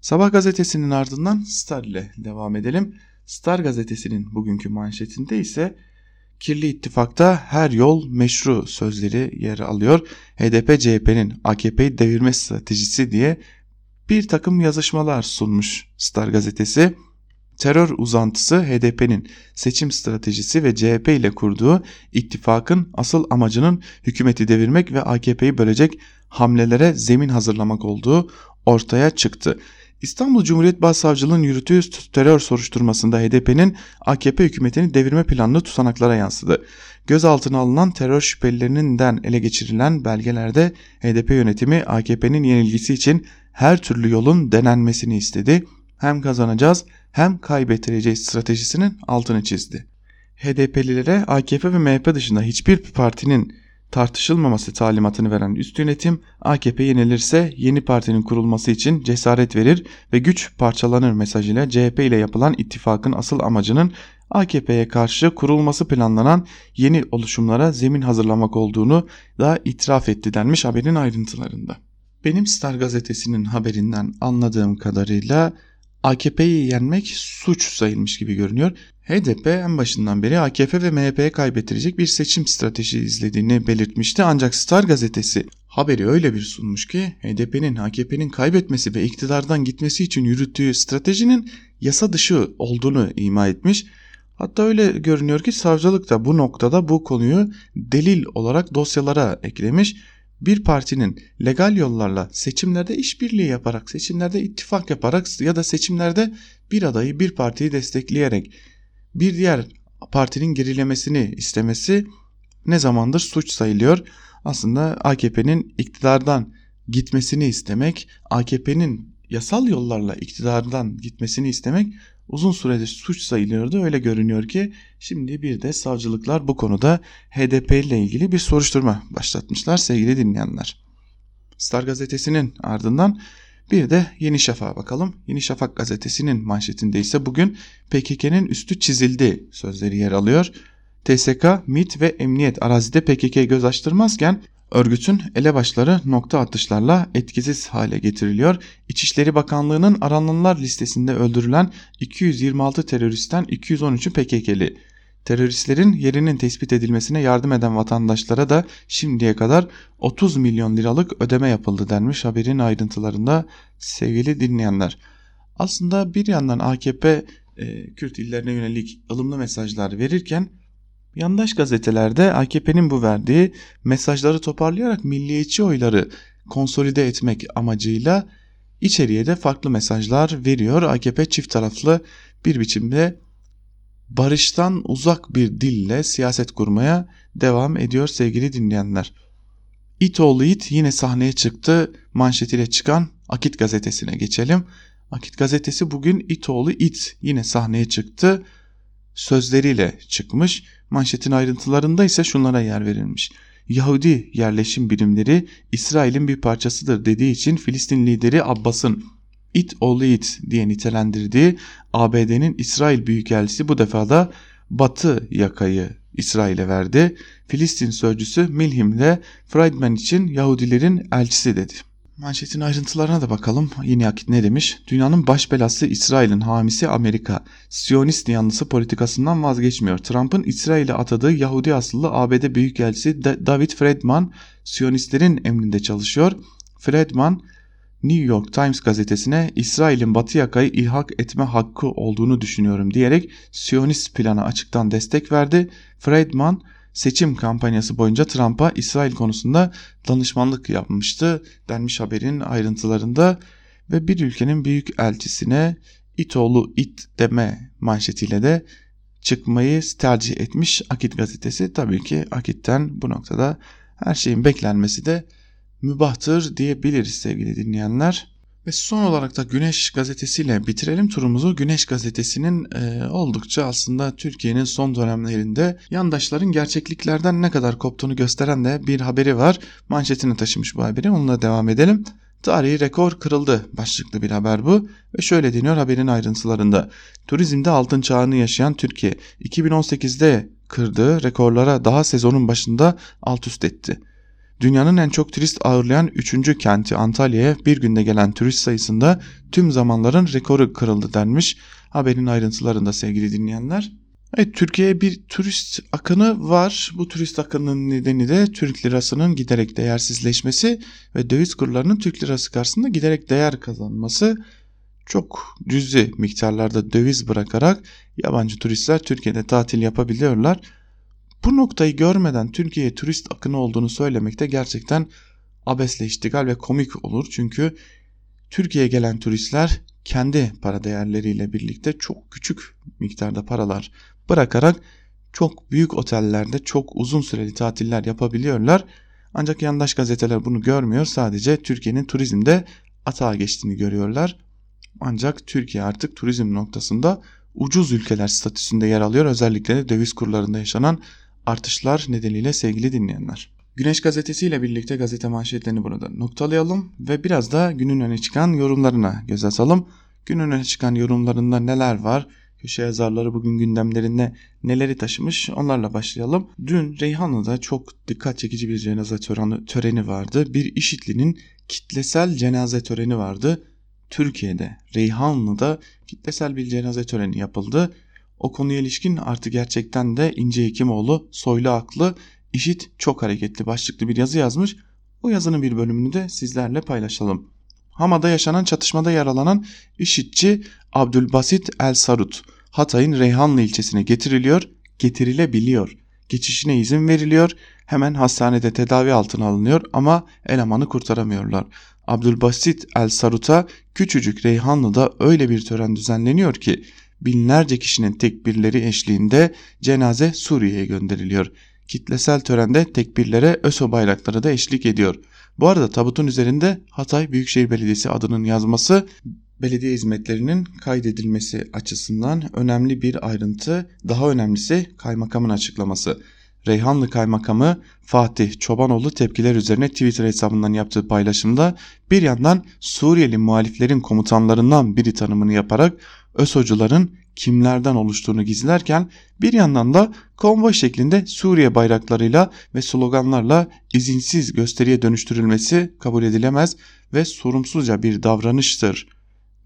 Sabah gazetesinin ardından Star ile devam edelim. Star gazetesinin bugünkü manşetinde ise Kirli ittifakta her yol meşru sözleri yer alıyor. HDP CHP'nin AKP'yi devirme stratejisi diye bir takım yazışmalar sunmuş Star gazetesi. Terör uzantısı HDP'nin seçim stratejisi ve CHP ile kurduğu ittifakın asıl amacının hükümeti devirmek ve AKP'yi bölecek hamlelere zemin hazırlamak olduğu ortaya çıktı. İstanbul Cumhuriyet Başsavcılığı'nın yürüttüğü terör soruşturmasında HDP'nin AKP hükümetini devirme planını tutanaklara yansıdı. Gözaltına alınan terör şüphelilerinden ele geçirilen belgelerde HDP yönetimi AKP'nin yenilgisi için her türlü yolun denenmesini istedi. Hem kazanacağız hem kaybettireceğiz stratejisinin altını çizdi. HDP'lilere AKP ve MHP dışında hiçbir partinin tartışılmaması talimatını veren üst yönetim AKP yenilirse yeni partinin kurulması için cesaret verir ve güç parçalanır mesajıyla CHP ile yapılan ittifakın asıl amacının AKP'ye karşı kurulması planlanan yeni oluşumlara zemin hazırlamak olduğunu da itiraf etti denmiş haberin ayrıntılarında. Benim Star gazetesinin haberinden anladığım kadarıyla AKP'yi yenmek suç sayılmış gibi görünüyor. HDP en başından beri AKP ve MHP'ye kaybettirecek bir seçim stratejisi izlediğini belirtmişti ancak Star gazetesi haberi öyle bir sunmuş ki HDP'nin AKP'nin kaybetmesi ve iktidardan gitmesi için yürüttüğü stratejinin yasa dışı olduğunu ima etmiş. Hatta öyle görünüyor ki savcılık da bu noktada bu konuyu delil olarak dosyalara eklemiş bir partinin legal yollarla seçimlerde işbirliği yaparak, seçimlerde ittifak yaparak ya da seçimlerde bir adayı bir partiyi destekleyerek bir diğer partinin gerilemesini istemesi ne zamandır suç sayılıyor. Aslında AKP'nin iktidardan gitmesini istemek, AKP'nin yasal yollarla iktidardan gitmesini istemek uzun süredir suç sayılıyordu. Öyle görünüyor ki şimdi bir de savcılıklar bu konuda HDP ile ilgili bir soruşturma başlatmışlar sevgili dinleyenler. Star gazetesinin ardından bir de Yeni Şafak'a bakalım. Yeni Şafak gazetesinin manşetinde ise bugün PKK'nın üstü çizildi sözleri yer alıyor. TSK, MIT ve Emniyet arazide PKK göz açtırmazken Örgütün elebaşları nokta atışlarla etkisiz hale getiriliyor. İçişleri Bakanlığı'nın arananlar listesinde öldürülen 226 teröristten 213'ü PKK'li. Teröristlerin yerinin tespit edilmesine yardım eden vatandaşlara da şimdiye kadar 30 milyon liralık ödeme yapıldı denmiş haberin ayrıntılarında sevgili dinleyenler. Aslında bir yandan AKP e, Kürt illerine yönelik ılımlı mesajlar verirken Yandaş gazetelerde AKP'nin bu verdiği mesajları toparlayarak milliyetçi oyları konsolide etmek amacıyla içeriye de farklı mesajlar veriyor. AKP çift taraflı bir biçimde barıştan uzak bir dille siyaset kurmaya devam ediyor sevgili dinleyenler. İt oğlu it yine sahneye çıktı manşetiyle çıkan Akit gazetesine geçelim. Akit gazetesi bugün it oğlu it yine sahneye çıktı sözleriyle çıkmış. Manşetin ayrıntılarında ise şunlara yer verilmiş. Yahudi yerleşim birimleri İsrail'in bir parçasıdır dediği için Filistin lideri Abbas'ın it oğlu it diye nitelendirdiği ABD'nin İsrail Büyükelçisi bu defa da Batı yakayı İsrail'e verdi. Filistin sözcüsü Milhim de Friedman için Yahudilerin elçisi dedi. Manşetin ayrıntılarına da bakalım. Yeni akit ne demiş? Dünyanın baş belası İsrail'in hamisi Amerika. Siyonist yanlısı politikasından vazgeçmiyor. Trump'ın İsrail'e atadığı Yahudi asıllı ABD Büyükelçisi David Friedman Siyonistlerin emrinde çalışıyor. Friedman New York Times gazetesine İsrail'in Batı yakayı ilhak etme hakkı olduğunu düşünüyorum diyerek Siyonist plana açıktan destek verdi. Friedman seçim kampanyası boyunca Trump'a İsrail konusunda danışmanlık yapmıştı denmiş haberin ayrıntılarında ve bir ülkenin büyük elçisine it oğlu it deme manşetiyle de çıkmayı tercih etmiş Akit gazetesi. Tabii ki Akit'ten bu noktada her şeyin beklenmesi de mübahtır diyebiliriz sevgili dinleyenler. Ve son olarak da Güneş gazetesiyle bitirelim turumuzu. Güneş gazetesinin e, oldukça aslında Türkiye'nin son dönemlerinde yandaşların gerçekliklerden ne kadar koptuğunu gösteren de bir haberi var. Manşetini taşımış bu haberi onunla devam edelim. Tarihi rekor kırıldı başlıklı bir haber bu ve şöyle deniyor haberin ayrıntılarında. Turizmde altın çağını yaşayan Türkiye 2018'de kırdığı rekorlara daha sezonun başında alt üst etti. Dünyanın en çok turist ağırlayan 3. kenti Antalya'ya bir günde gelen turist sayısında tüm zamanların rekoru kırıldı denmiş. Haberin ayrıntılarında sevgili dinleyenler. Evet Türkiye'ye bir turist akını var. Bu turist akının nedeni de Türk lirasının giderek değersizleşmesi ve döviz kurlarının Türk lirası karşısında giderek değer kazanması. Çok cüzi miktarlarda döviz bırakarak yabancı turistler Türkiye'de tatil yapabiliyorlar. Bu noktayı görmeden Türkiye'ye turist akını olduğunu söylemekte gerçekten abesle iştigal ve komik olur. Çünkü Türkiye'ye gelen turistler kendi para değerleriyle birlikte çok küçük miktarda paralar bırakarak çok büyük otellerde çok uzun süreli tatiller yapabiliyorlar. Ancak yandaş gazeteler bunu görmüyor. Sadece Türkiye'nin turizmde atağa geçtiğini görüyorlar. Ancak Türkiye artık turizm noktasında ucuz ülkeler statüsünde yer alıyor. Özellikle de döviz kurlarında yaşanan artışlar nedeniyle sevgili dinleyenler. Güneş Gazetesi ile birlikte gazete manşetlerini burada noktalayalım ve biraz da günün öne çıkan yorumlarına göz atalım. Günün öne çıkan yorumlarında neler var? Köşe yazarları bugün gündemlerinde neleri taşımış onlarla başlayalım. Dün Reyhanlı'da çok dikkat çekici bir cenaze töreni, vardı. Bir işitlinin kitlesel cenaze töreni vardı. Türkiye'de Reyhanlı'da kitlesel bir cenaze töreni yapıldı. O konuya ilişkin artı gerçekten de İnce Hekimoğlu soylu aklı işit çok hareketli başlıklı bir yazı yazmış. O yazının bir bölümünü de sizlerle paylaşalım. Hama'da yaşanan çatışmada yaralanan işitçi Abdülbasit El Sarut Hatay'ın Reyhanlı ilçesine getiriliyor, getirilebiliyor. Geçişine izin veriliyor, hemen hastanede tedavi altına alınıyor ama elemanı kurtaramıyorlar. Abdülbasit El Sarut'a küçücük Reyhanlı'da öyle bir tören düzenleniyor ki binlerce kişinin tekbirleri eşliğinde cenaze Suriye'ye gönderiliyor. Kitlesel törende tekbirlere ÖSO bayrakları da eşlik ediyor. Bu arada tabutun üzerinde Hatay Büyükşehir Belediyesi adının yazması belediye hizmetlerinin kaydedilmesi açısından önemli bir ayrıntı. Daha önemlisi kaymakamın açıklaması. Reyhanlı Kaymakamı Fatih Çobanoğlu tepkiler üzerine Twitter hesabından yaptığı paylaşımda bir yandan Suriyeli muhaliflerin komutanlarından biri tanımını yaparak ÖSO'cuların kimlerden oluştuğunu gizlerken bir yandan da konvoy şeklinde Suriye bayraklarıyla ve sloganlarla izinsiz gösteriye dönüştürülmesi kabul edilemez ve sorumsuzca bir davranıştır.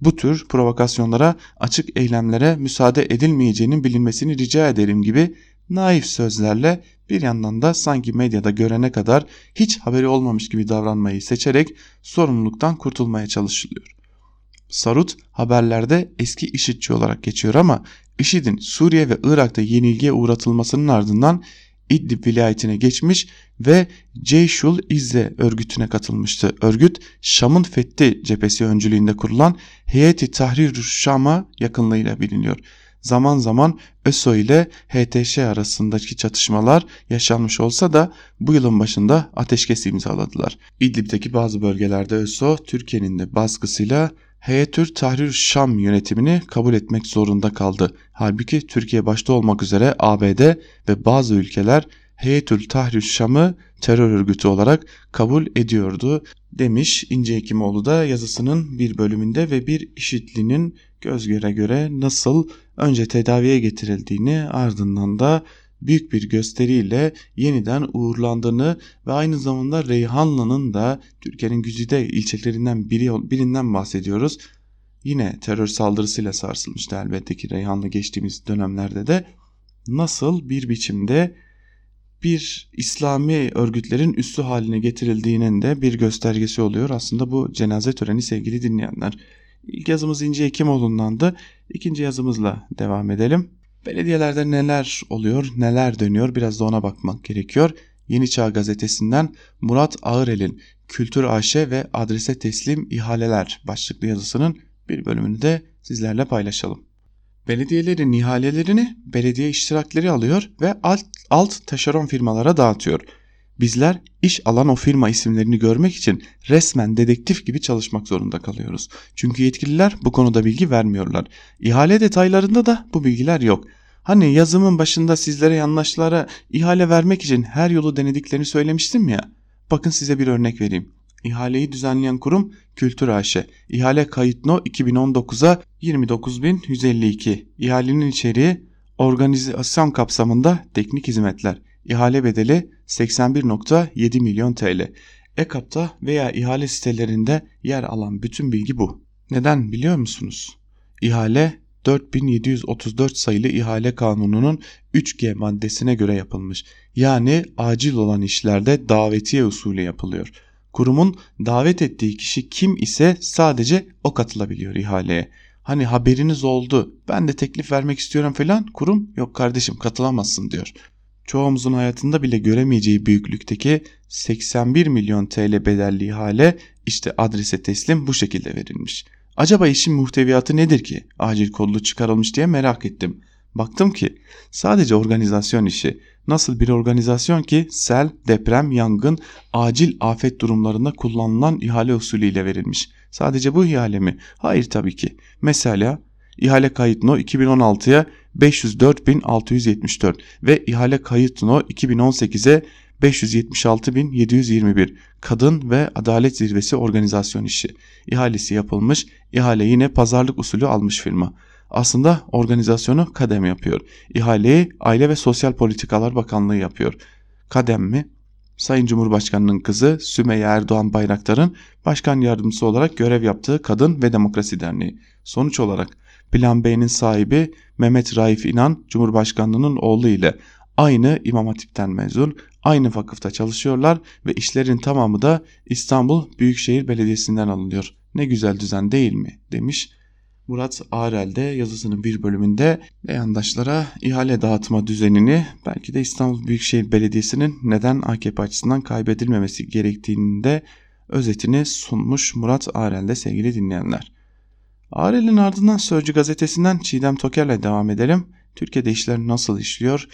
Bu tür provokasyonlara, açık eylemlere müsaade edilmeyeceğinin bilinmesini rica ederim gibi naif sözlerle bir yandan da sanki medyada görene kadar hiç haberi olmamış gibi davranmayı seçerek sorumluluktan kurtulmaya çalışılıyor. Sarut haberlerde eski IŞİD'ci olarak geçiyor ama IŞİD'in Suriye ve Irak'ta yenilgiye uğratılmasının ardından İdlib vilayetine geçmiş ve Ceyşul İzze örgütüne katılmıştı. Örgüt Şam'ın fethi cephesi öncülüğünde kurulan Heyeti Tahrir Şam'a yakınlığıyla biliniyor. Zaman zaman ÖSO ile HTŞ arasındaki çatışmalar yaşanmış olsa da bu yılın başında ateşkes imzaladılar. İdlib'deki bazı bölgelerde ÖSO Türkiye'nin de baskısıyla Heyetür Tahrir Şam yönetimini kabul etmek zorunda kaldı. Halbuki Türkiye başta olmak üzere ABD ve bazı ülkeler Heyetül Tahrir Şam'ı terör örgütü olarak kabul ediyordu demiş İnce Hekimoğlu da yazısının bir bölümünde ve bir işitlinin göz göre göre nasıl önce tedaviye getirildiğini ardından da büyük bir gösteriyle yeniden uğurlandığını ve aynı zamanda Reyhanlı'nın da Türkiye'nin güzide ilçelerinden biri, birinden bahsediyoruz. Yine terör saldırısıyla sarsılmıştı elbette ki Reyhanlı geçtiğimiz dönemlerde de nasıl bir biçimde bir İslami örgütlerin üssü haline getirildiğinin de bir göstergesi oluyor. Aslında bu cenaze töreni sevgili dinleyenler. İlk yazımız İnce Hekimoğlu'ndandı. İkinci yazımızla devam edelim. Belediyelerde neler oluyor, neler dönüyor biraz da ona bakmak gerekiyor. Yeni Çağ gazetesinden Murat Ağırel'in Kültür AŞ ve Adrese Teslim İhaleler başlıklı yazısının bir bölümünü de sizlerle paylaşalım. Belediyelerin ihalelerini belediye iştirakleri alıyor ve alt, alt taşeron firmalara dağıtıyor. Bizler iş alan o firma isimlerini görmek için resmen dedektif gibi çalışmak zorunda kalıyoruz. Çünkü yetkililer bu konuda bilgi vermiyorlar. İhale detaylarında da bu bilgiler yok. Hani yazımın başında sizlere yanlışlara ihale vermek için her yolu denediklerini söylemiştim ya. Bakın size bir örnek vereyim. İhaleyi düzenleyen kurum Kültür AŞ. İhale kayıt no 2019'a 29.152. İhalenin içeriği organizasyon kapsamında teknik hizmetler. İhale bedeli 81.7 milyon TL. EKAP'ta veya ihale sitelerinde yer alan bütün bilgi bu. Neden biliyor musunuz? İhale 4734 sayılı ihale kanununun 3G maddesine göre yapılmış. Yani acil olan işlerde davetiye usulü yapılıyor. Kurumun davet ettiği kişi kim ise sadece o katılabiliyor ihaleye. Hani haberiniz oldu ben de teklif vermek istiyorum falan kurum yok kardeşim katılamazsın diyor. Çoğumuzun hayatında bile göremeyeceği büyüklükteki 81 milyon TL bedelli ihale işte adrese teslim bu şekilde verilmiş. Acaba işin muhteviyatı nedir ki acil kodlu çıkarılmış diye merak ettim. Baktım ki sadece organizasyon işi. Nasıl bir organizasyon ki sel, deprem, yangın, acil afet durumlarında kullanılan ihale usulüyle verilmiş. Sadece bu ihale mi? Hayır tabii ki. Mesela ihale kayıt no 2016'ya 504.674 ve ihale kayıt no 2018'e 576.721 Kadın ve Adalet Zirvesi organizasyon işi. İhalesi yapılmış, ihale yine pazarlık usulü almış firma. Aslında organizasyonu Kadem yapıyor. İhaleyi Aile ve Sosyal Politikalar Bakanlığı yapıyor. Kadem mi? Sayın Cumhurbaşkanı'nın kızı Sümeyye Erdoğan Bayraktar'ın başkan yardımcısı olarak görev yaptığı Kadın ve Demokrasi Derneği. Sonuç olarak Plan B'nin sahibi Mehmet Raif İnan Cumhurbaşkanlığının oğlu ile aynı İmam Hatip'ten mezun, aynı vakıfta çalışıyorlar ve işlerin tamamı da İstanbul Büyükşehir Belediyesi'nden alınıyor. Ne güzel düzen değil mi? demiş Murat Arel de yazısının bir bölümünde beyandaşlara ihale dağıtma düzenini belki de İstanbul Büyükşehir Belediyesi'nin neden AKP açısından kaybedilmemesi gerektiğini de özetini sunmuş Murat Arel'de sevgili dinleyenler. Arel'in ardından Sözcü gazetesinden Çiğdem Toker'le devam edelim. Türkiye'de işler nasıl işliyor?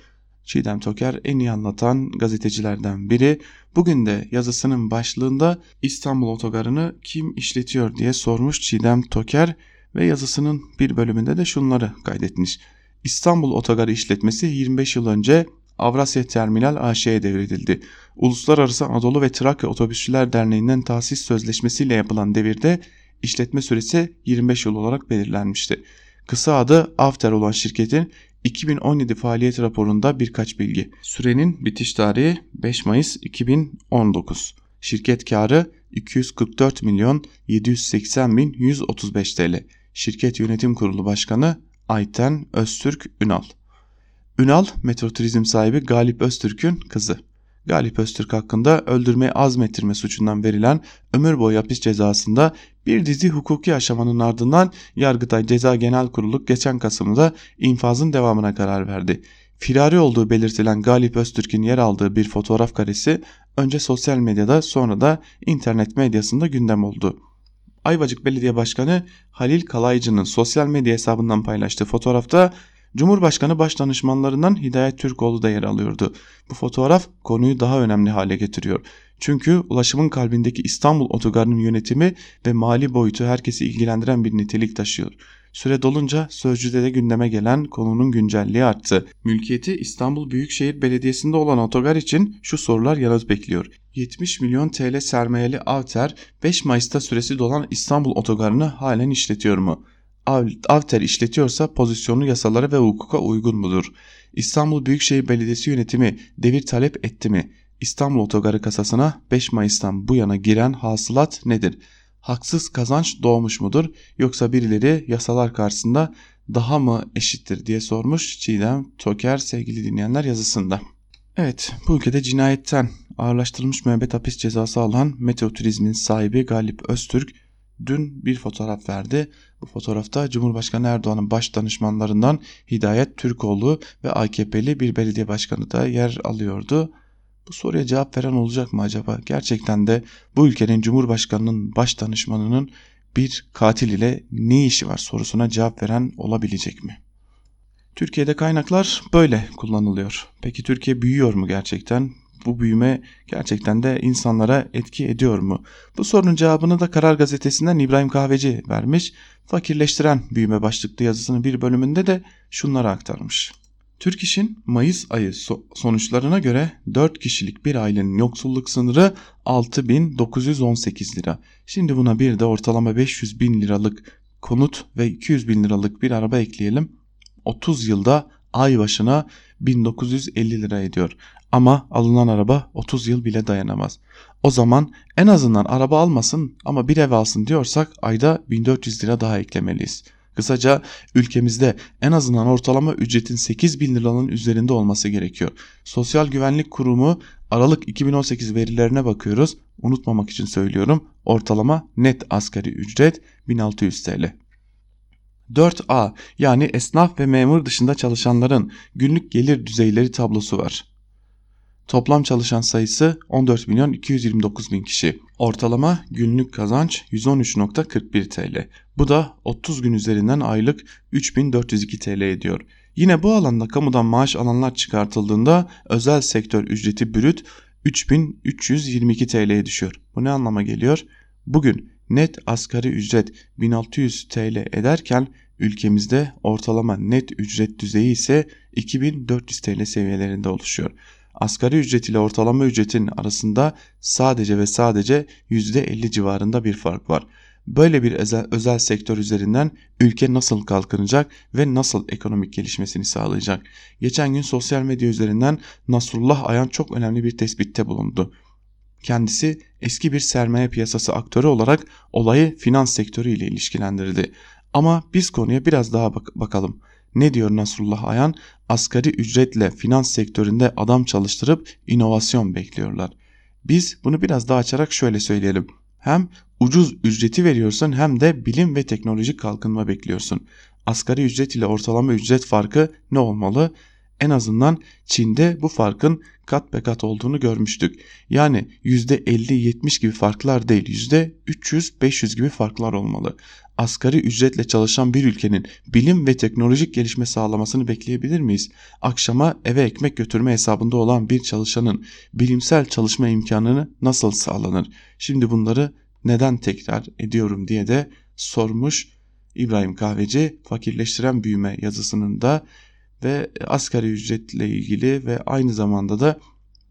Çiğdem Toker en iyi anlatan gazetecilerden biri. Bugün de yazısının başlığında İstanbul otogarını kim işletiyor diye sormuş Çiğdem Toker ve yazısının bir bölümünde de şunları kaydetmiş. İstanbul Otogarı işletmesi 25 yıl önce Avrasya Terminal AŞ'ye devredildi. Uluslararası Anadolu ve Trakya Otobüsçüler Derneği'nden tahsis sözleşmesiyle yapılan devirde işletme süresi 25 yıl olarak belirlenmişti. Kısa adı After olan şirketin 2017 faaliyet raporunda birkaç bilgi. Sürenin bitiş tarihi 5 Mayıs 2019. Şirket karı 244 milyon 780 bin 135 TL. Şirket Yönetim Kurulu Başkanı Ayten Öztürk Ünal. Ünal, Metro Turizm sahibi Galip Öztürk'ün kızı. Galip Öztürk hakkında öldürme azmettirme suçundan verilen ömür boyu hapis cezasında bir dizi hukuki aşamanın ardından Yargıtay Ceza Genel Kurulu geçen Kasım'da infazın devamına karar verdi. Firari olduğu belirtilen Galip Öztürk'ün yer aldığı bir fotoğraf karesi önce sosyal medyada sonra da internet medyasında gündem oldu. Ayvacık Belediye Başkanı Halil Kalaycı'nın sosyal medya hesabından paylaştığı fotoğrafta Cumhurbaşkanı Başdanışmanlarından Hidayet Türkoğlu da yer alıyordu. Bu fotoğraf konuyu daha önemli hale getiriyor. Çünkü ulaşımın kalbindeki İstanbul Otogarı'nın yönetimi ve mali boyutu herkesi ilgilendiren bir nitelik taşıyor. Süre dolunca Sözcü'de de gündeme gelen konunun güncelliği arttı. Mülkiyeti İstanbul Büyükşehir Belediyesi'nde olan otogar için şu sorular yanıt bekliyor. 70 milyon TL sermayeli Avter 5 Mayıs'ta süresi dolan İstanbul otogarını halen işletiyor mu? Avter işletiyorsa pozisyonu yasalara ve hukuka uygun mudur? İstanbul Büyükşehir Belediyesi yönetimi devir talep etti mi? İstanbul Otogarı kasasına 5 Mayıs'tan bu yana giren hasılat nedir? Haksız kazanç doğmuş mudur yoksa birileri yasalar karşısında daha mı eşittir diye sormuş Çiğdem Toker sevgili dinleyenler yazısında. Evet bu ülkede cinayetten ağırlaştırılmış müebbet hapis cezası alan Meteo Turizm'in sahibi Galip Öztürk dün bir fotoğraf verdi. Bu fotoğrafta Cumhurbaşkanı Erdoğan'ın baş danışmanlarından Hidayet Türkoğlu ve AKP'li bir belediye başkanı da yer alıyordu. Bu soruya cevap veren olacak mı acaba? Gerçekten de bu ülkenin Cumhurbaşkanı'nın baş danışmanının bir katil ile ne işi var sorusuna cevap veren olabilecek mi? Türkiye'de kaynaklar böyle kullanılıyor. Peki Türkiye büyüyor mu gerçekten? Bu büyüme gerçekten de insanlara etki ediyor mu? Bu sorunun cevabını da Karar Gazetesi'nden İbrahim Kahveci vermiş. Fakirleştiren büyüme başlıklı yazısının bir bölümünde de şunları aktarmış. Türk İş'in Mayıs ayı sonuçlarına göre 4 kişilik bir ailenin yoksulluk sınırı 6918 lira. Şimdi buna bir de ortalama 500 bin liralık konut ve 200 bin liralık bir araba ekleyelim. 30 yılda ay başına 1950 lira ediyor. Ama alınan araba 30 yıl bile dayanamaz. O zaman en azından araba almasın ama bir ev alsın diyorsak ayda 1400 lira daha eklemeliyiz. Kısaca ülkemizde en azından ortalama ücretin 8 bin liranın üzerinde olması gerekiyor. Sosyal Güvenlik Kurumu Aralık 2018 verilerine bakıyoruz. Unutmamak için söylüyorum. Ortalama net asgari ücret 1600 TL. 4A yani esnaf ve memur dışında çalışanların günlük gelir düzeyleri tablosu var. Toplam çalışan sayısı 14 milyon 229 bin kişi. Ortalama günlük kazanç 113.41 TL. Bu da 30 gün üzerinden aylık 3402 TL ediyor. Yine bu alanda kamudan maaş alanlar çıkartıldığında özel sektör ücreti brüt 3322 TL'ye düşüyor. Bu ne anlama geliyor? Bugün net asgari ücret 1600 TL ederken ülkemizde ortalama net ücret düzeyi ise 2400 TL seviyelerinde oluşuyor asgari ücret ile ortalama ücretin arasında sadece ve sadece %50 civarında bir fark var. Böyle bir özel, özel sektör üzerinden ülke nasıl kalkınacak ve nasıl ekonomik gelişmesini sağlayacak? Geçen gün sosyal medya üzerinden Nasrullah Ayan çok önemli bir tespitte bulundu. Kendisi eski bir sermaye piyasası aktörü olarak olayı finans sektörü ile ilişkilendirdi. Ama biz konuya biraz daha bak bakalım. Ne diyor Nasrullah Ayan? Asgari ücretle finans sektöründe adam çalıştırıp inovasyon bekliyorlar. Biz bunu biraz daha açarak şöyle söyleyelim. Hem ucuz ücreti veriyorsun hem de bilim ve teknolojik kalkınma bekliyorsun. Asgari ücret ile ortalama ücret farkı ne olmalı? En azından Çin'de bu farkın kat be kat olduğunu görmüştük. Yani %50-70 gibi farklar değil %300-500 gibi farklar olmalı asgari ücretle çalışan bir ülkenin bilim ve teknolojik gelişme sağlamasını bekleyebilir miyiz? Akşama eve ekmek götürme hesabında olan bir çalışanın bilimsel çalışma imkanını nasıl sağlanır? Şimdi bunları neden tekrar ediyorum diye de sormuş İbrahim Kahveci fakirleştiren büyüme yazısının da ve asgari ücretle ilgili ve aynı zamanda da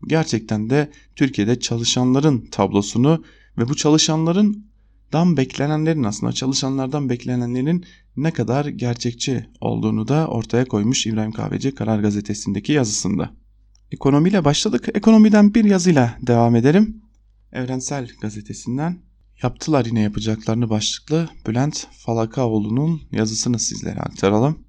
gerçekten de Türkiye'de çalışanların tablosunu ve bu çalışanların dan beklenenlerin aslında çalışanlardan beklenenlerin ne kadar gerçekçi olduğunu da ortaya koymuş İbrahim Kahveci Karar Gazetesi'ndeki yazısında. Ekonomiyle başladık. Ekonomiden bir yazıyla devam edelim. Evrensel Gazetesi'nden yaptılar yine yapacaklarını başlıklı Bülent Falakaoğlu'nun yazısını sizlere aktaralım.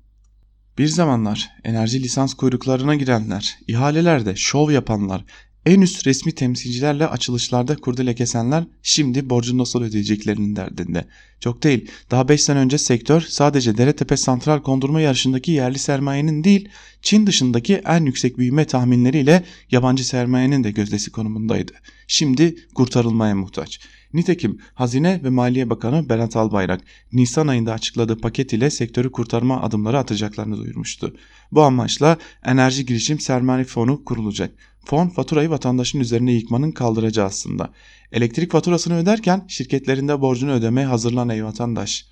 Bir zamanlar enerji lisans kuyruklarına girenler, ihalelerde şov yapanlar, en üst resmi temsilcilerle açılışlarda kurdele kesenler şimdi borcu nasıl ödeyeceklerinin derdinde. Çok değil daha 5 sene önce sektör sadece Deretepe Santral Kondurma Yarışı'ndaki yerli sermayenin değil Çin dışındaki en yüksek büyüme tahminleriyle yabancı sermayenin de gözdesi konumundaydı. Şimdi kurtarılmaya muhtaç. Nitekim Hazine ve Maliye Bakanı Berat Albayrak Nisan ayında açıkladığı paket ile sektörü kurtarma adımları atacaklarını duyurmuştu. Bu amaçla Enerji Girişim Sermaye Fonu kurulacak. Fon faturayı vatandaşın üzerine yıkmanın kaldıracı aslında. Elektrik faturasını öderken şirketlerinde borcunu ödemeye hazırlan ey vatandaş.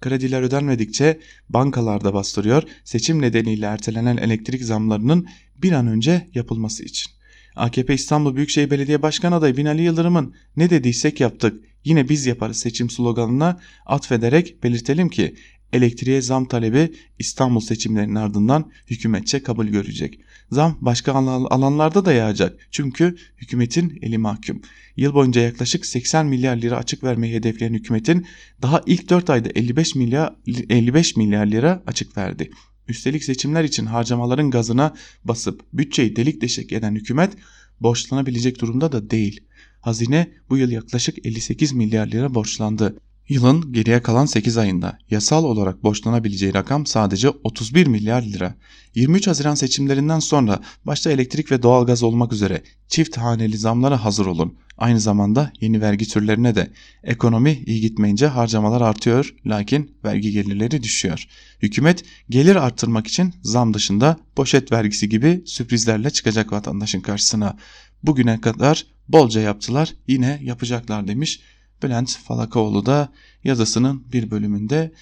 Krediler ödenmedikçe bankalarda bastırıyor seçim nedeniyle ertelenen elektrik zamlarının bir an önce yapılması için. AKP İstanbul Büyükşehir Belediye Başkan adayı Binali Yıldırım'ın ne dediysek yaptık yine biz yaparız seçim sloganına atfederek belirtelim ki elektriğe zam talebi İstanbul seçimlerinin ardından hükümetçe kabul görecek. Zam başka alanlarda da yağacak çünkü hükümetin eli mahkum. Yıl boyunca yaklaşık 80 milyar lira açık vermeyi hedefleyen hükümetin daha ilk 4 ayda 55 milyar 55 milyar lira açık verdi. Üstelik seçimler için harcamaların gazına basıp bütçeyi delik deşik eden hükümet borçlanabilecek durumda da değil. Hazine bu yıl yaklaşık 58 milyar lira borçlandı. Yılın geriye kalan 8 ayında yasal olarak borçlanabileceği rakam sadece 31 milyar lira. 23 Haziran seçimlerinden sonra başta elektrik ve doğalgaz olmak üzere çift haneli zamlara hazır olun. Aynı zamanda yeni vergi türlerine de ekonomi iyi gitmeyince harcamalar artıyor lakin vergi gelirleri düşüyor. Hükümet gelir arttırmak için zam dışında poşet vergisi gibi sürprizlerle çıkacak vatandaşın karşısına. Bugüne kadar bolca yaptılar yine yapacaklar demiş Bülent Falakaoğlu da yazısının bir bölümünde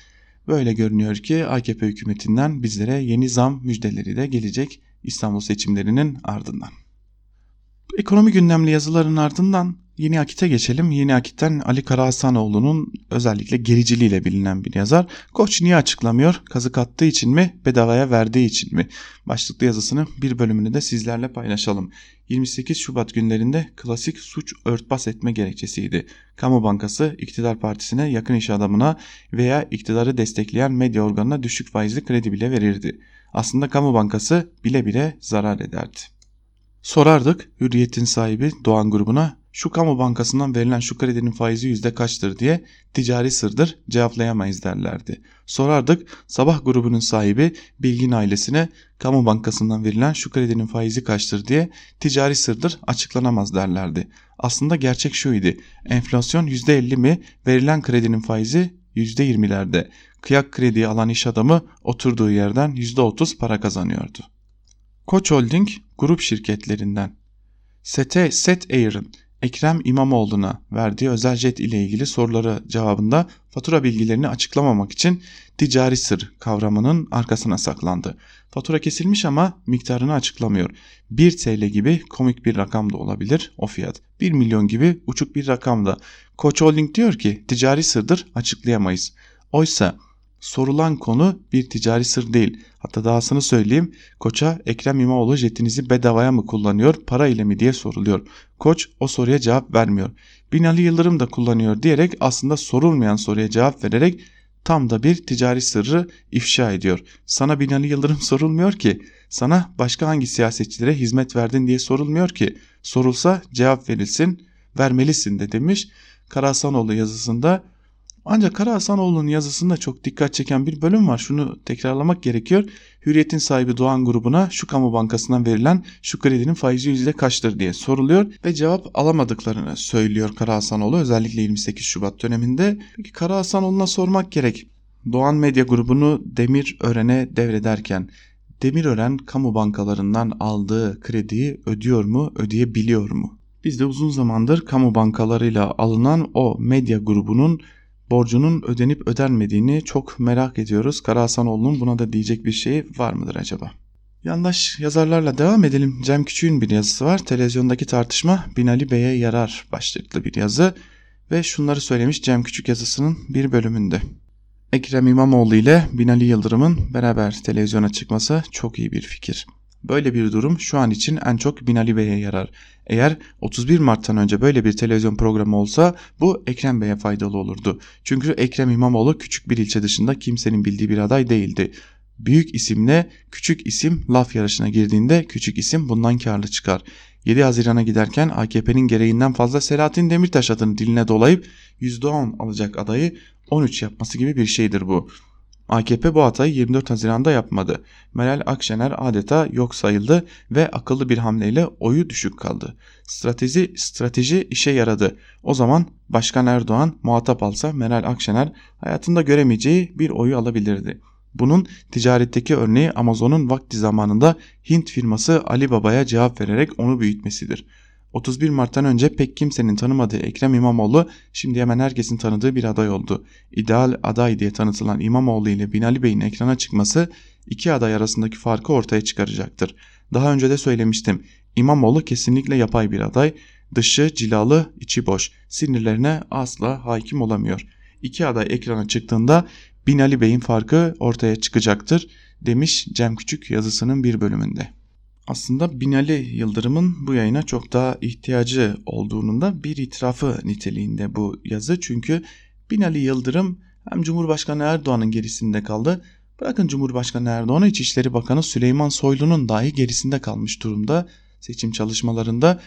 böyle görünüyor ki AKP hükümetinden bizlere yeni zam müjdeleri de gelecek İstanbul seçimlerinin ardından. Ekonomi gündemli yazıların ardından Yeni Akit'e geçelim. Yeni Akit'ten Ali Karahasanoğlu'nun özellikle gericiliğiyle bilinen bir yazar. Koç niye açıklamıyor? Kazık attığı için mi? Bedavaya verdiği için mi? Başlıklı yazısının bir bölümünü de sizlerle paylaşalım. 28 Şubat günlerinde klasik suç örtbas etme gerekçesiydi. Kamu Bankası iktidar partisine yakın iş adamına veya iktidarı destekleyen medya organına düşük faizli kredi bile verirdi. Aslında Kamu Bankası bile bile zarar ederdi. Sorardık Hürriyet'in sahibi Doğan grubuna şu kamu bankasından verilen şu kredinin faizi yüzde kaçtır diye ticari sırdır cevaplayamayız derlerdi. Sorardık sabah grubunun sahibi Bilgin ailesine kamu bankasından verilen şu kredinin faizi kaçtır diye ticari sırdır açıklanamaz derlerdi. Aslında gerçek şuydu enflasyon yüzde elli mi verilen kredinin faizi yüzde yirmilerde kıyak krediyi alan iş adamı oturduğu yerden yüzde otuz para kazanıyordu. Koç Holding grup şirketlerinden Sete Set Air'ın Ekrem İmamoğlu'na verdiği özel jet ile ilgili soruları cevabında fatura bilgilerini açıklamamak için ticari sır kavramının arkasına saklandı. Fatura kesilmiş ama miktarını açıklamıyor. 1 TL gibi komik bir rakam da olabilir o fiyat. 1 milyon gibi uçuk bir rakam da. Koç Holding diyor ki ticari sırdır açıklayamayız. Oysa sorulan konu bir ticari sır değil. Hatta dahasını söyleyeyim. Koç'a Ekrem İmamoğlu jetinizi bedavaya mı kullanıyor para ile mi diye soruluyor. Koç o soruya cevap vermiyor. Binali Yıldırım da kullanıyor diyerek aslında sorulmayan soruya cevap vererek tam da bir ticari sırrı ifşa ediyor. Sana Binali Yıldırım sorulmuyor ki. Sana başka hangi siyasetçilere hizmet verdin diye sorulmuyor ki. Sorulsa cevap verilsin, vermelisin de demiş. Karahasanoğlu yazısında ancak Kara Hasanoğlu'nun yazısında çok dikkat çeken bir bölüm var. Şunu tekrarlamak gerekiyor. Hürriyet'in sahibi Doğan grubuna şu kamu bankasından verilen şu kredinin faizi yüzde kaçtır diye soruluyor ve cevap alamadıklarını söylüyor Kara Hasanoğlu özellikle 28 Şubat döneminde. Peki Kara Hasanoğlu'na sormak gerek. Doğan Medya grubunu Demirören'e devrederken Demirören kamu bankalarından aldığı krediyi ödüyor mu, ödeyebiliyor mu? Biz de uzun zamandır kamu bankalarıyla alınan o medya grubunun borcunun ödenip ödenmediğini çok merak ediyoruz. Kara Hasanoğlu'nun buna da diyecek bir şey var mıdır acaba? Yandaş yazarlarla devam edelim. Cem Küçük'ün bir yazısı var. Televizyondaki tartışma Binali Bey'e yarar başlıklı bir yazı. Ve şunları söylemiş Cem Küçük yazısının bir bölümünde. Ekrem İmamoğlu ile Binali Yıldırım'ın beraber televizyona çıkması çok iyi bir fikir. Böyle bir durum şu an için en çok Binali Bey'e yarar. Eğer 31 Mart'tan önce böyle bir televizyon programı olsa bu Ekrem Bey'e faydalı olurdu. Çünkü Ekrem İmamoğlu küçük bir ilçe dışında kimsenin bildiği bir aday değildi. Büyük isimle küçük isim laf yarışına girdiğinde küçük isim bundan karlı çıkar. 7 Haziran'a giderken AKP'nin gereğinden fazla Selahattin Demirtaş adını diline dolayıp %10 alacak adayı 13 yapması gibi bir şeydir bu. AKP bu hatayı 24 Haziran'da yapmadı. Meral Akşener adeta yok sayıldı ve akıllı bir hamleyle oyu düşük kaldı. Strateji strateji işe yaradı. O zaman Başkan Erdoğan muhatap alsa Meral Akşener hayatında göremeyeceği bir oyu alabilirdi. Bunun ticaretteki örneği Amazon'un vakti zamanında Hint firması Alibaba'ya cevap vererek onu büyütmesidir. 31 Mart'tan önce pek kimsenin tanımadığı Ekrem İmamoğlu şimdi hemen herkesin tanıdığı bir aday oldu. İdeal aday diye tanıtılan İmamoğlu ile Binali Bey'in ekrana çıkması iki aday arasındaki farkı ortaya çıkaracaktır. Daha önce de söylemiştim. İmamoğlu kesinlikle yapay bir aday. Dışı cilalı, içi boş. Sinirlerine asla hakim olamıyor. İki aday ekrana çıktığında Binali Bey'in farkı ortaya çıkacaktır demiş Cem Küçük yazısının bir bölümünde aslında Binali Yıldırım'ın bu yayına çok daha ihtiyacı olduğunun da bir itirafı niteliğinde bu yazı. Çünkü Binali Yıldırım hem Cumhurbaşkanı Erdoğan'ın gerisinde kaldı. Bırakın Cumhurbaşkanı Erdoğan'ı İçişleri Bakanı Süleyman Soylu'nun dahi gerisinde kalmış durumda seçim çalışmalarında.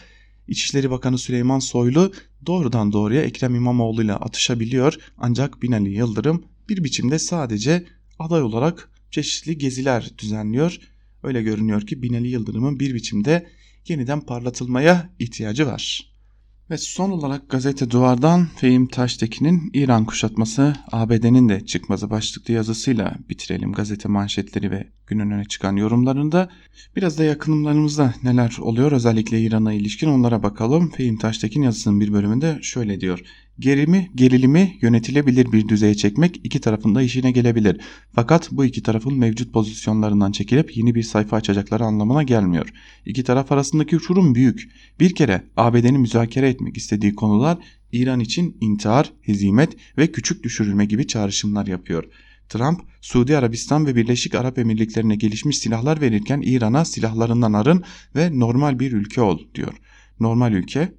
İçişleri Bakanı Süleyman Soylu doğrudan doğruya Ekrem İmamoğlu ile atışabiliyor ancak Binali Yıldırım bir biçimde sadece aday olarak çeşitli geziler düzenliyor. Öyle görünüyor ki Binali Yıldırım'ın bir biçimde yeniden parlatılmaya ihtiyacı var. Ve son olarak gazete duvardan Fehim Taştekin'in İran kuşatması ABD'nin de çıkmazı başlıklı yazısıyla bitirelim gazete manşetleri ve günün öne çıkan yorumlarında. Biraz da yakınlarımızda neler oluyor özellikle İran'a ilişkin onlara bakalım. Fehim Taştekin yazısının bir bölümünde şöyle diyor. Gerimi, gerilimi yönetilebilir bir düzeye çekmek iki tarafında işine gelebilir. Fakat bu iki tarafın mevcut pozisyonlarından çekilip yeni bir sayfa açacakları anlamına gelmiyor. İki taraf arasındaki uçurum büyük. Bir kere ABD'nin müzakere etmek istediği konular İran için intihar, hezimet ve küçük düşürülme gibi çağrışımlar yapıyor. Trump, Suudi Arabistan ve Birleşik Arap Emirlikleri'ne gelişmiş silahlar verirken İran'a silahlarından arın ve normal bir ülke ol diyor. Normal ülke